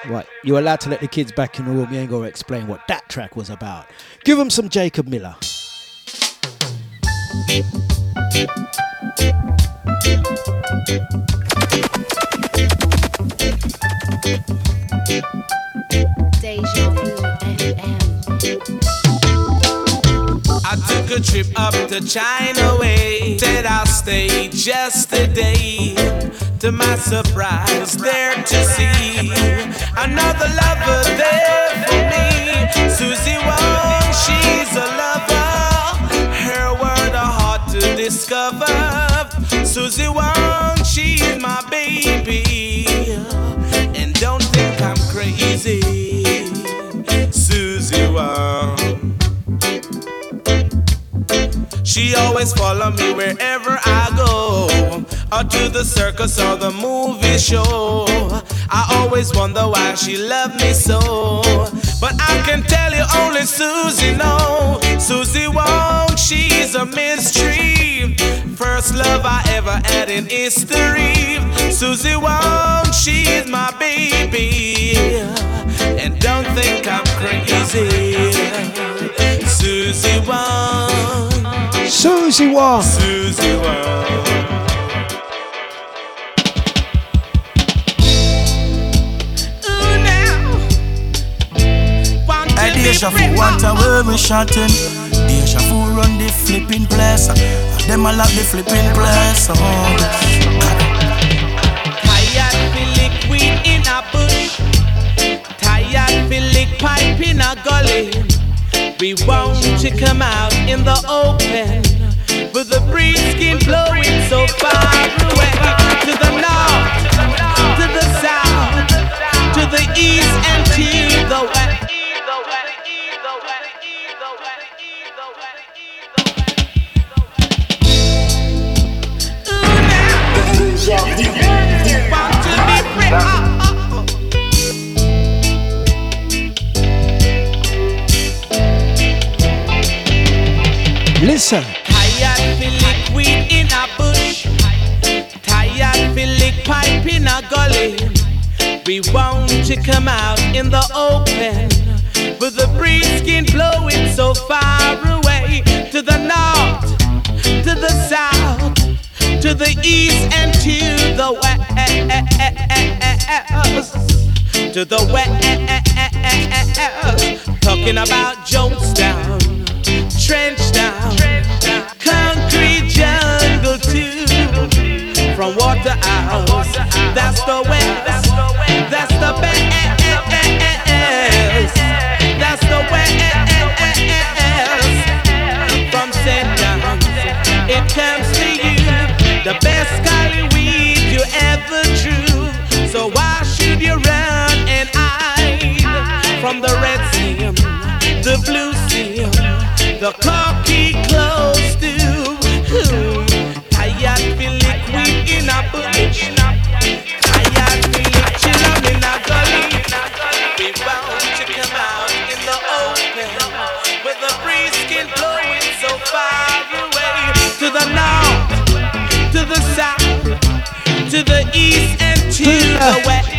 Right, you're allowed to let the kids back in the room. You ain't gonna explain what that track was about. Give them some Jacob Miller. Took a trip up to China way. Said I'll stay just a day. To my surprise, there to see another lover there for me. Susie Wong, she's a lover. Her word a heart to discover. Susie my baby. And don't think I'm crazy. Susie Wong. She always follow me wherever I go, or to the circus or the movie show. I always wonder why she loved me so, but I can tell you only Susie know. Susie Wong, she's a mystery. First love I ever had in history. Susie Wong, she's my baby, and don't think I'm crazy. Susie Wong. Susie Wong. Susie Wong. Deja Vu, what a word we shouting. Deja Vu run the flipping place. Them a lock the flipping place. Oh, Tired feel liquid in a bush. Tired feel lick pipe in a gully. We want to come out in the open. But the breeze skin blowing so far away. To the north, to the south, to the east and to the west. Listen. Tired feel liquid in a bush. Tired feel lick pipe in a gully. We want to come out in the open. But the breeze skin blowing so far away. To the north, to the south, to the east and to the west. To the west. Talking about Jonestown, Trenchtown, Concrete Jungle too. From Waterhouse, that's the west, that's the best, that's the west. From St. It comes the best Cali weed you ever drew. So why should you run and hide from the red sea, the blue sea, the cocky close to? To the east and to the west.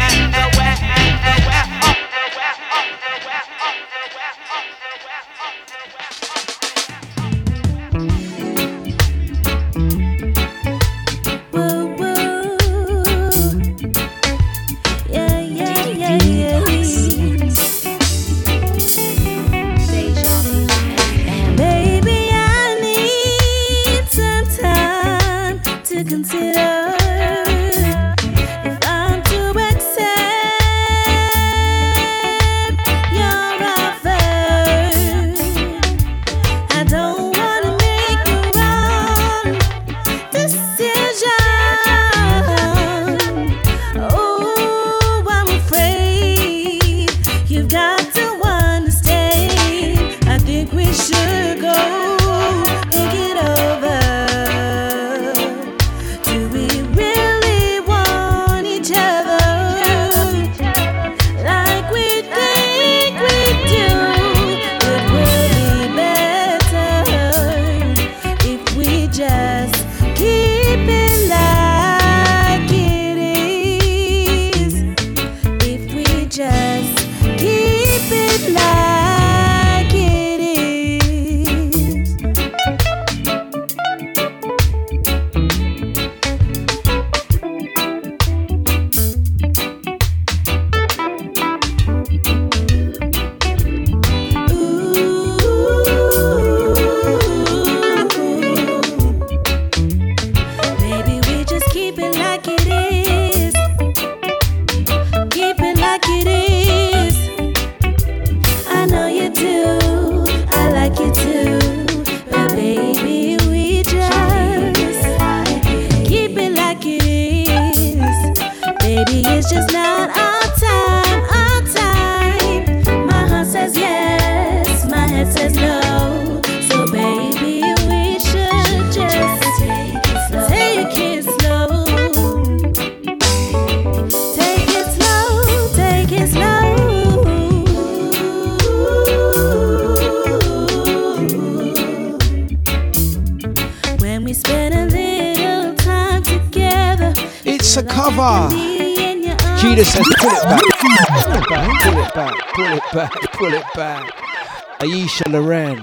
Alicia Loren.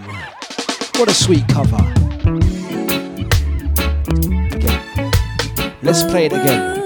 What a sweet cover. Let's play it again.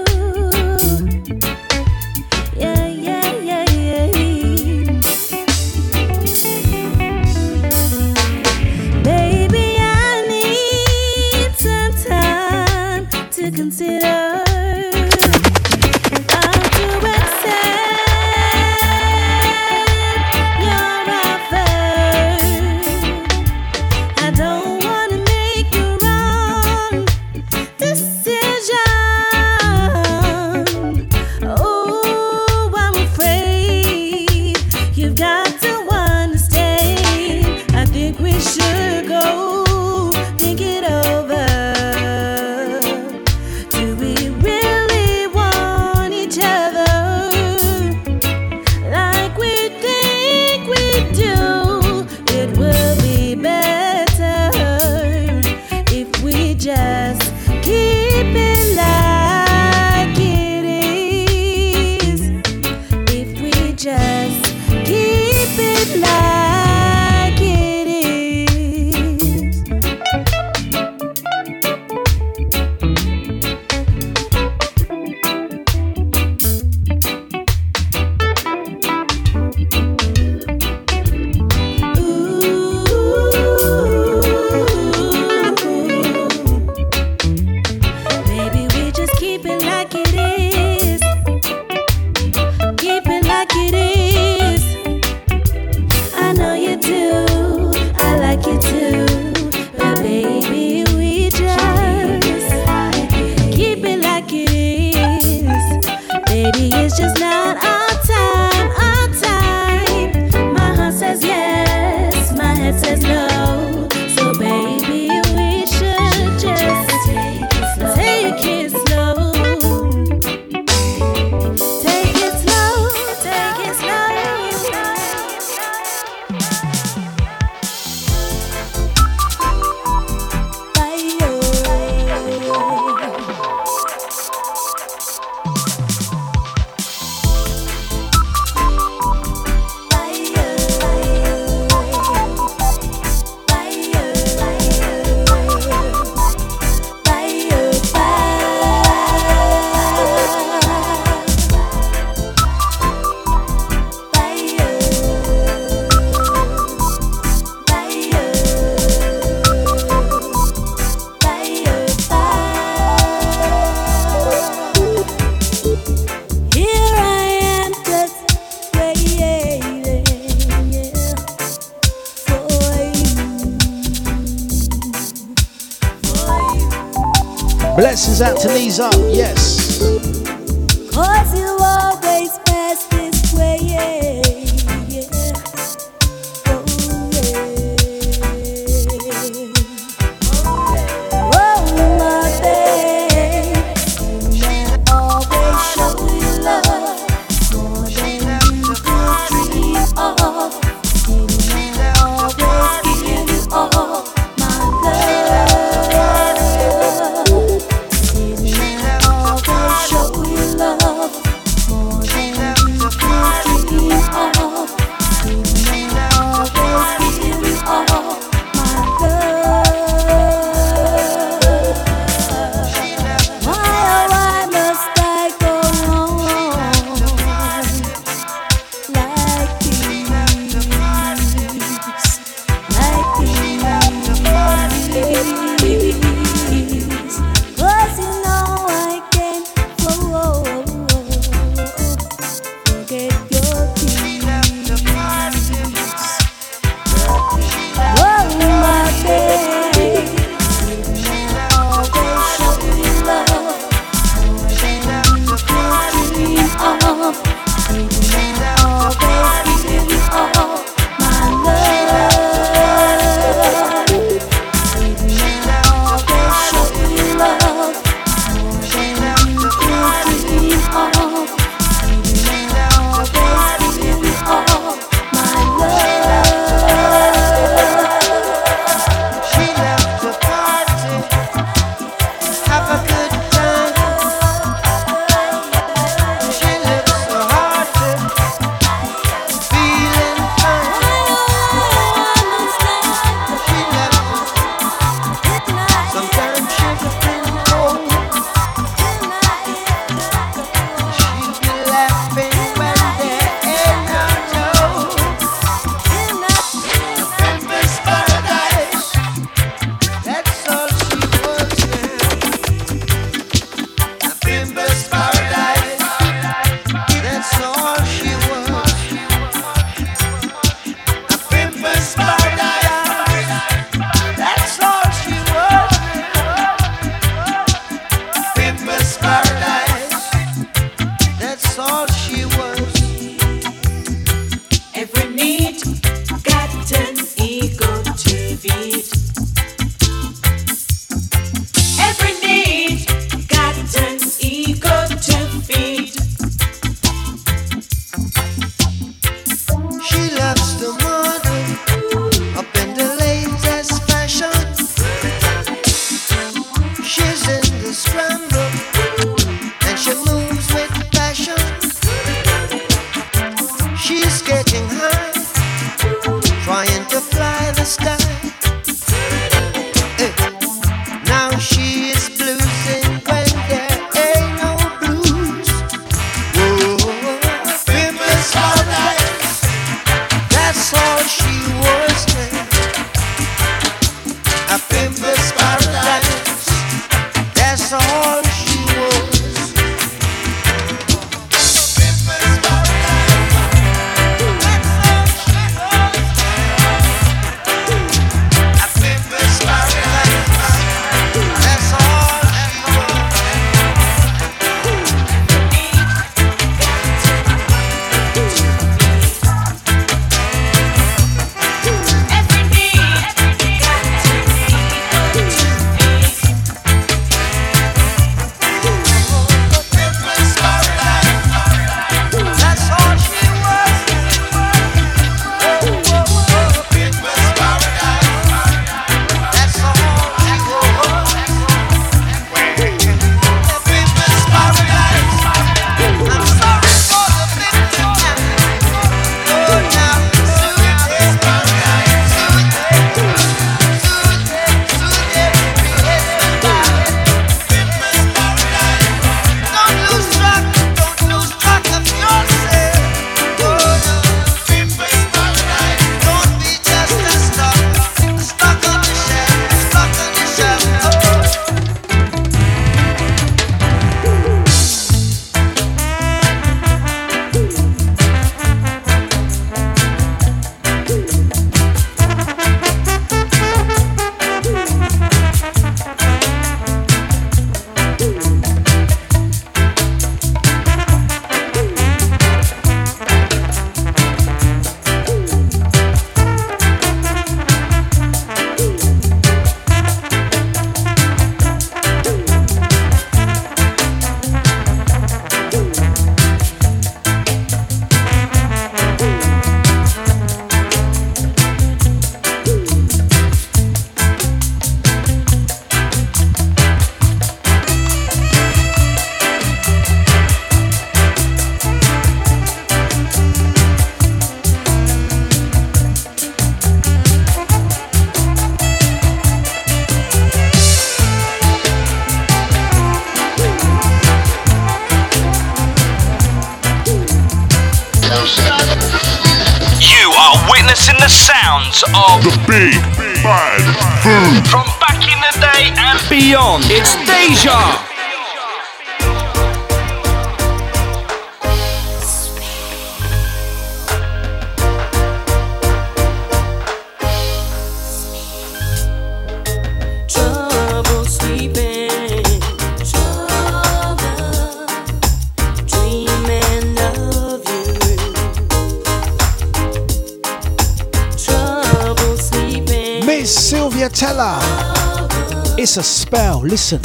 Bell, listen.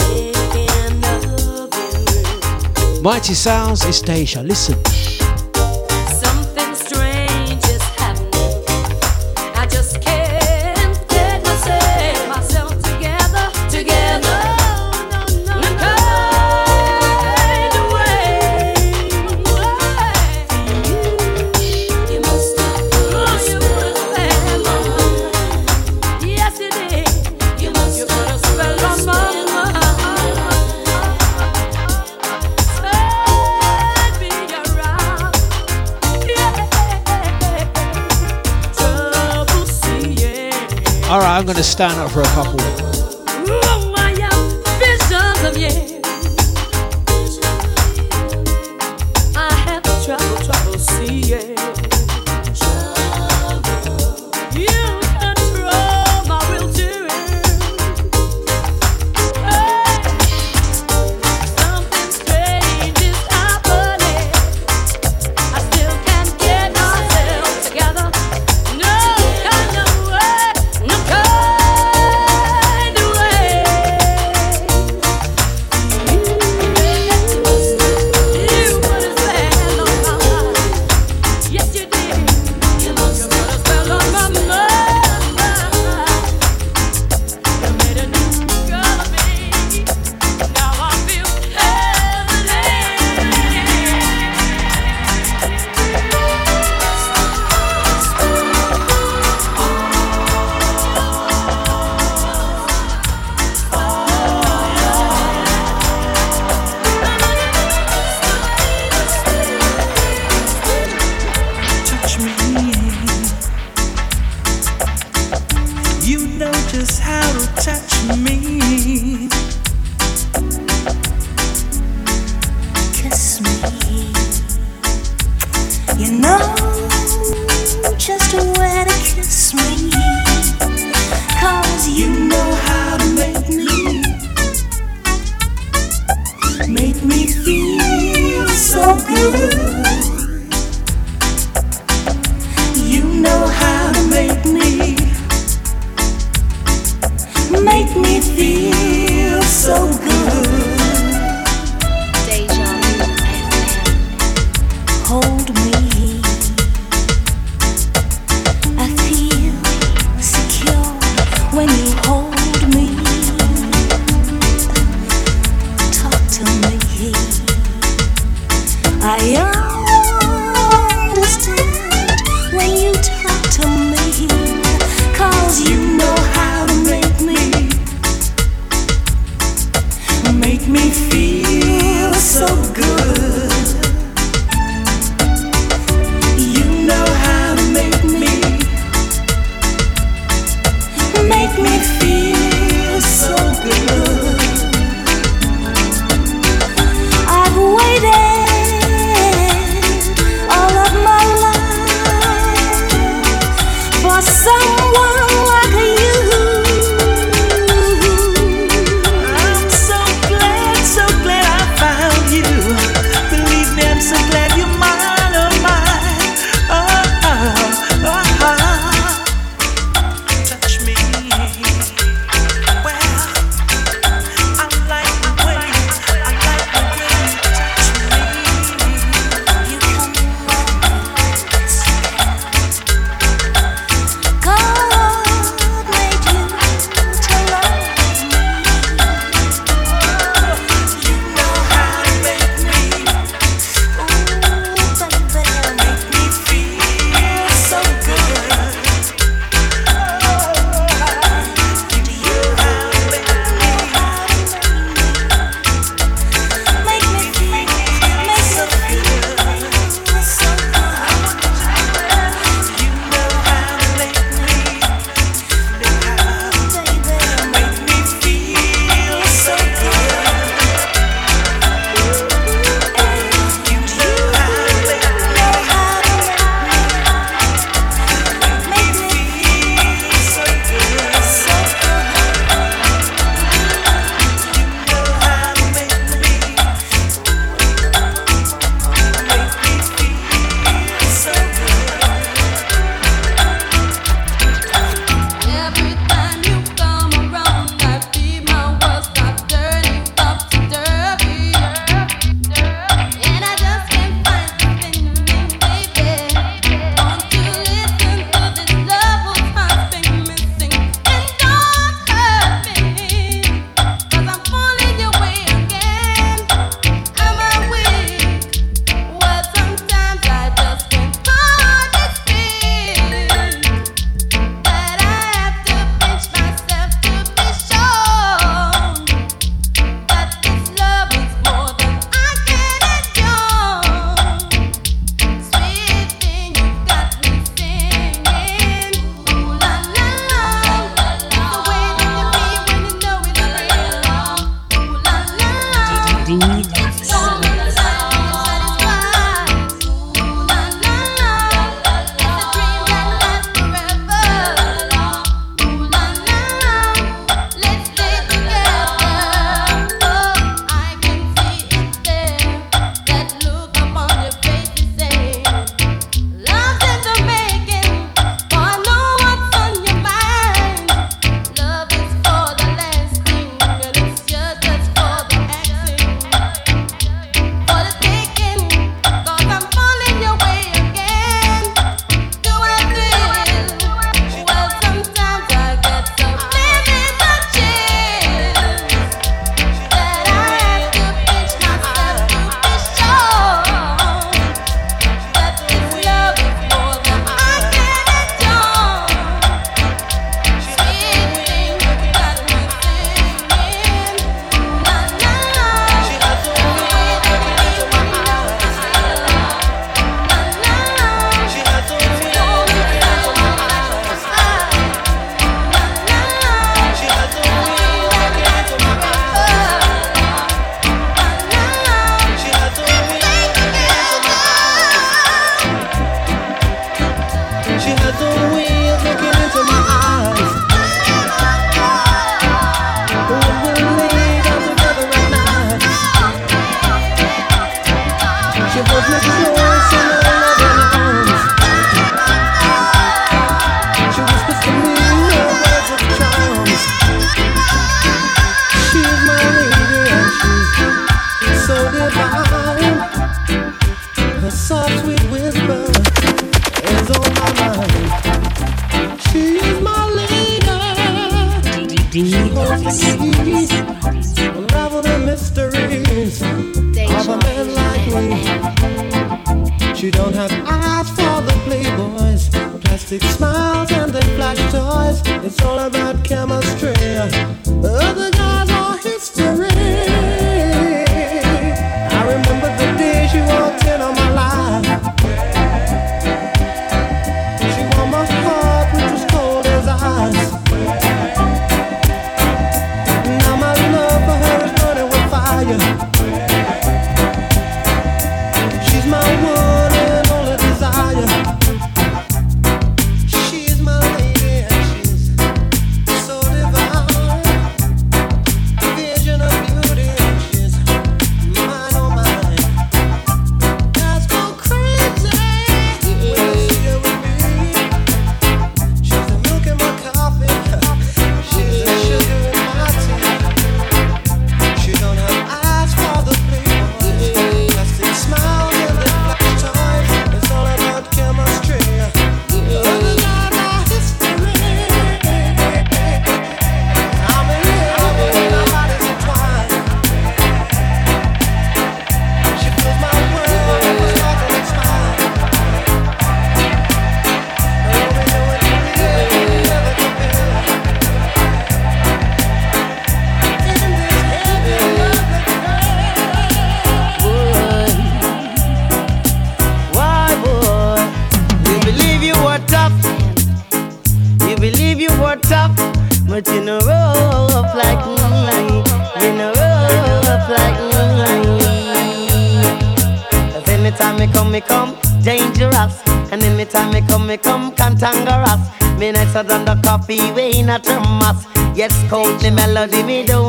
Mighty Sounds is Deja, listen. I'm going to stand up for a couple. The me don't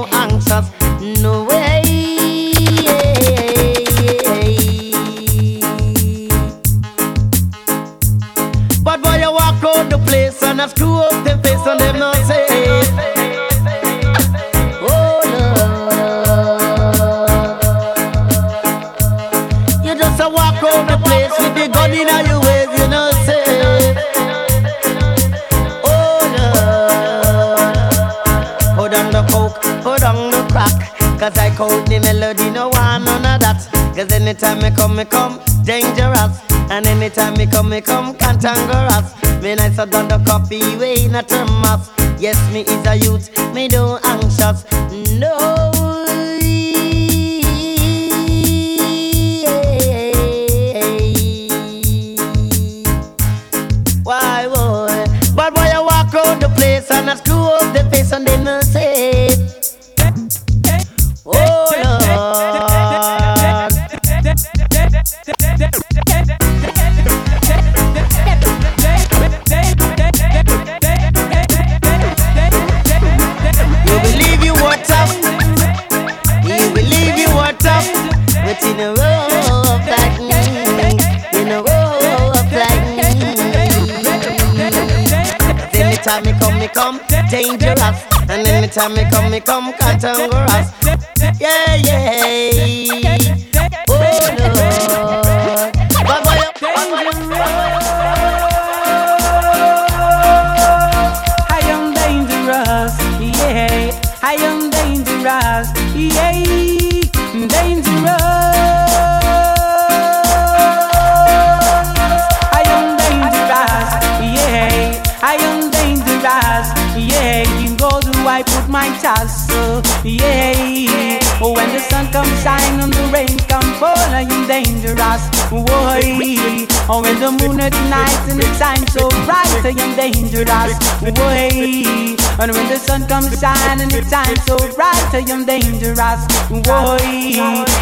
sun comes shine and the time so bright, I am dangerous, boy.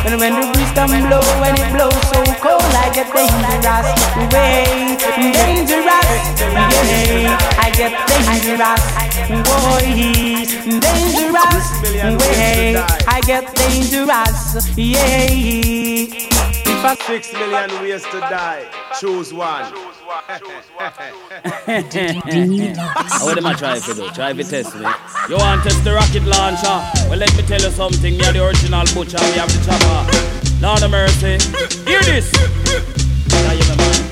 And when the breeze come blow and it blows so cold, I get dangerous, way, dangerous, yeah. I get dangerous, boy, dangerous, way. I get dangerous, yeah. Six million ways to die, choose one. How them a try for do? Try to test me. You want test the rocket launcher? Well, let me tell you something. Me are the original butcher. We have the chopper. Lord of mercy. Hear this. Now you man.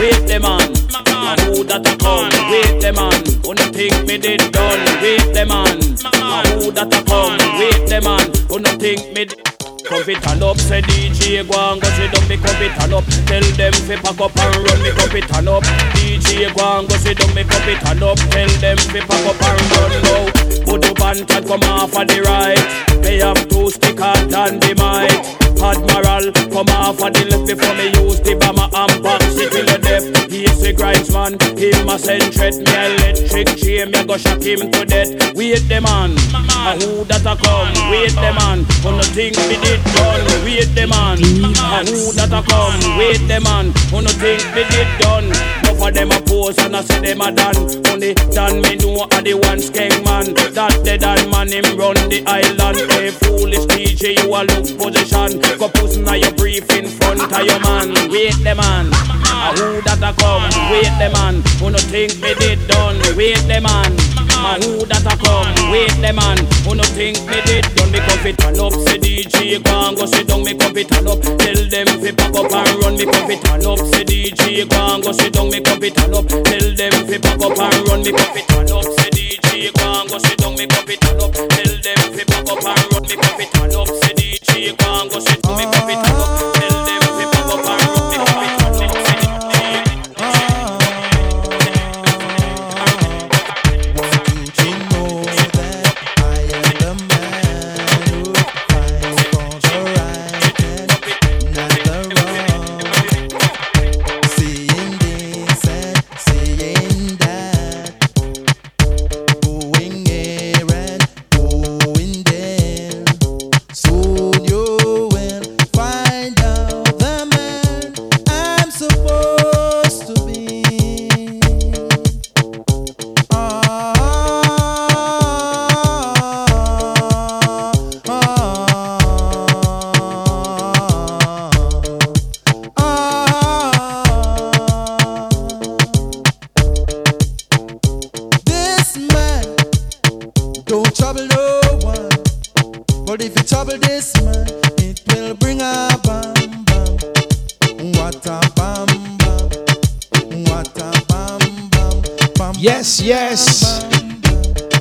Wait the man. And who that a come? Wait the man. No think me did done? Wait the man. And who that a come? Wait the man. No think me did Come fit turn up, say DJ go and go sit down, me come fit turn up. Tell them fi pack up and run, me come fit turn up. DJ go and go sit down, me come fit turn up. Tell them fi pack up and run now. Put up and tag come off of the right. They have two than the mic. Admiral come off of the left before me use the bomber and box it till the death. He's a grinds man, him a send threat. Me electric chain, me go shock him to death. Wait the man, a who that a come? Wait the man, who no think me did done? Wait the man, a who that a come? Wait the man, who no think me did done? Enough of them a pose and I say them a done. Only done me know a the one skeng man. That the done man him run the island. Hey foolish DJ, you a look position. Go pussy now your brief in front of your man. Wait the man, a who that a come? Wait the man, who no think me did done? Wait the man, who that a come? Wait the man, who no think me did done? Me come fit turn up, say DJ go and go sit down. Me come fit turn up, tell them fi pack up and run. Me come fit turn up, say DJ go and go sit down. Me come fit turn up, tell them fi pack up and run. Me come fit turn up, say DJ go and go sit down. Me come fit turn up, tell them fi pack up and run. Me come fit turn up, say DJ go and go sit down. Me come fit turn up, tell them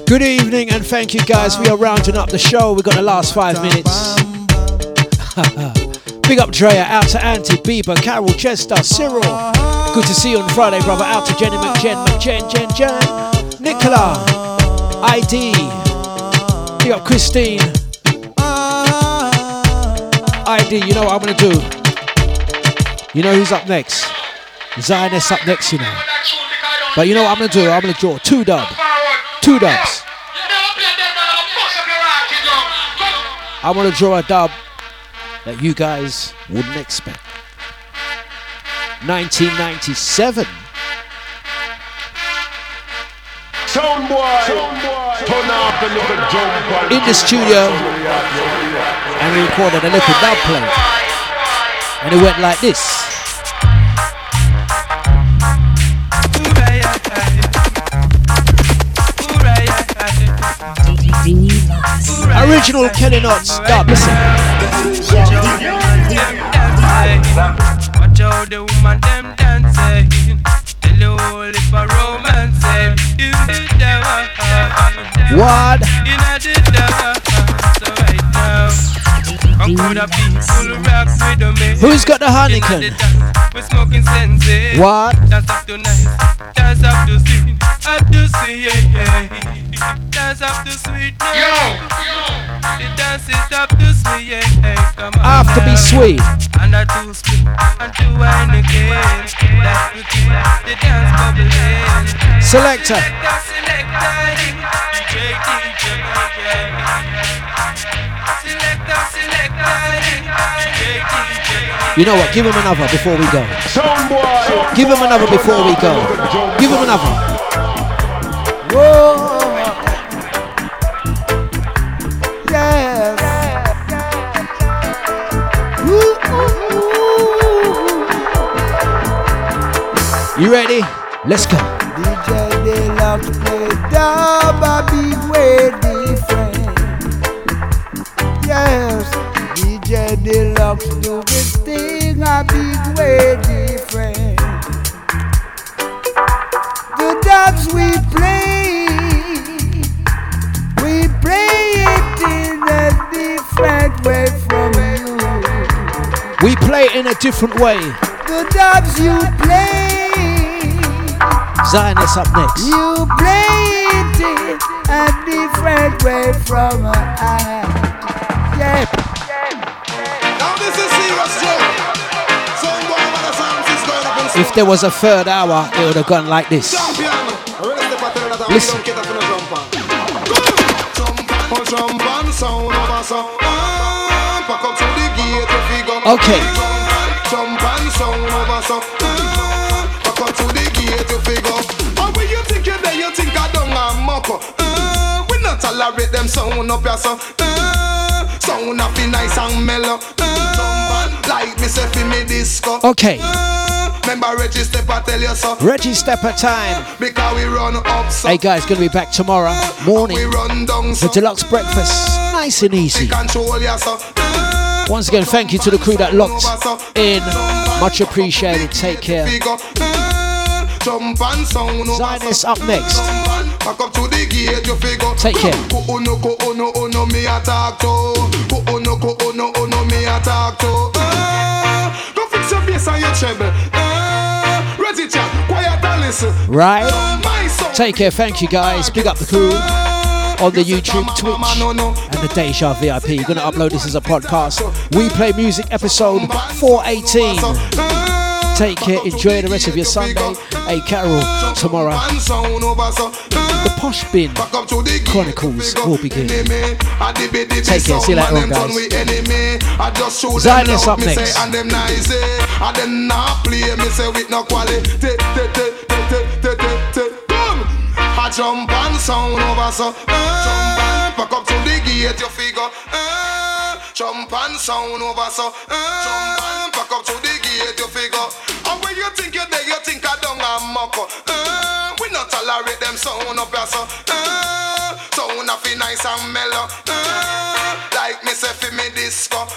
Good evening and thank you guys. We are rounding up the show. We've got the last five minutes. Big up Drea, out to Auntie, Bieber, Carol, Chester, Cyril. Good to see you on Friday, brother. Out to Jenny McJen, McJen, Jen, Jen. Nicola, ID. Big up Christine. ID, you know what I'm gonna do? You know who's up next? Zionist up next, you know. But you know what I'm gonna do? I'm gonna draw two dub. Two dubs. I wanna draw a dub that you guys wouldn't expect. 1997. Sound boy, turn off the little jump In the studio, and we recorded a little dub plate. And it went like this. Original Kelly Knots dub, listen. Watch how the woman them dancing. Hello, eh? if a romance eh? the devil. Eh? What? In the devil. So right now, a crowd of people rock with me. Who's got the Heineken? We're smoking sense. What? Up up to. Up to sweet. Yeah, yeah. Dance up to sweet. Yo, The dance is up to sweet. Yeah, yeah. Come on. Have to be sweet. And I do split and to wine again. That's the key. The dance bubbling. Selector. Selector, selector. DJ, DJ, Selector, selector. DJ, DJ. You know what? Give him another before we go. Give him another before we go. Give him another. You ready? Let's go. DJ Dlux play dub a big way different. Yes, DJ Dlux do this thing a big way different. The dubs we play, different way from you. We play it in a different way. The dubs you play. Zionist up next. You play it a different way from I. Yeah. Now this is serious joke. Some boy man of San Francisco end up in If there was a third hour, it would have gone like this. champion. Already step out there that Listen. Okay. Jump on, sound over Pack up to the gate, you figure. And you think you're there, you think I don't We not tolerate them sound up so. Sound up nice and mellow. Me say me disco. Okay. Remember Reggie Step I tell you so. Reggie Stepper time. Because we run up so. Hey guys, gonna be back tomorrow morning. We run down The deluxe breakfast, nice and easy. Control ya so. Once again, thank you to the crew that locked in. Much appreciated. Take care. Zionist up next. Take care. Right? Take care. Thank you guys. Big up the crew on the YouTube, Twitch, and the Deja VIP. You're gonna upload this as a podcast. We play music episode 418. Take care. Enjoy the rest of your Sunday. Hey, Carol, tomorrow. The Posh Bin Chronicles will begin. Take care, see you later on, guys. Zionist up next. And eh? Not play me say with no quality. Jump and sound over so. Uh, back up to the gate, you figure. Uh, jump and sound over so. Uh, jump and back up to the gate, you figure. And when you think you're there, you think I don't have muck. Uh, we not tolerate them sound up here so. Uh, Sound it nice and mellow. Uh, like me say fi me disco.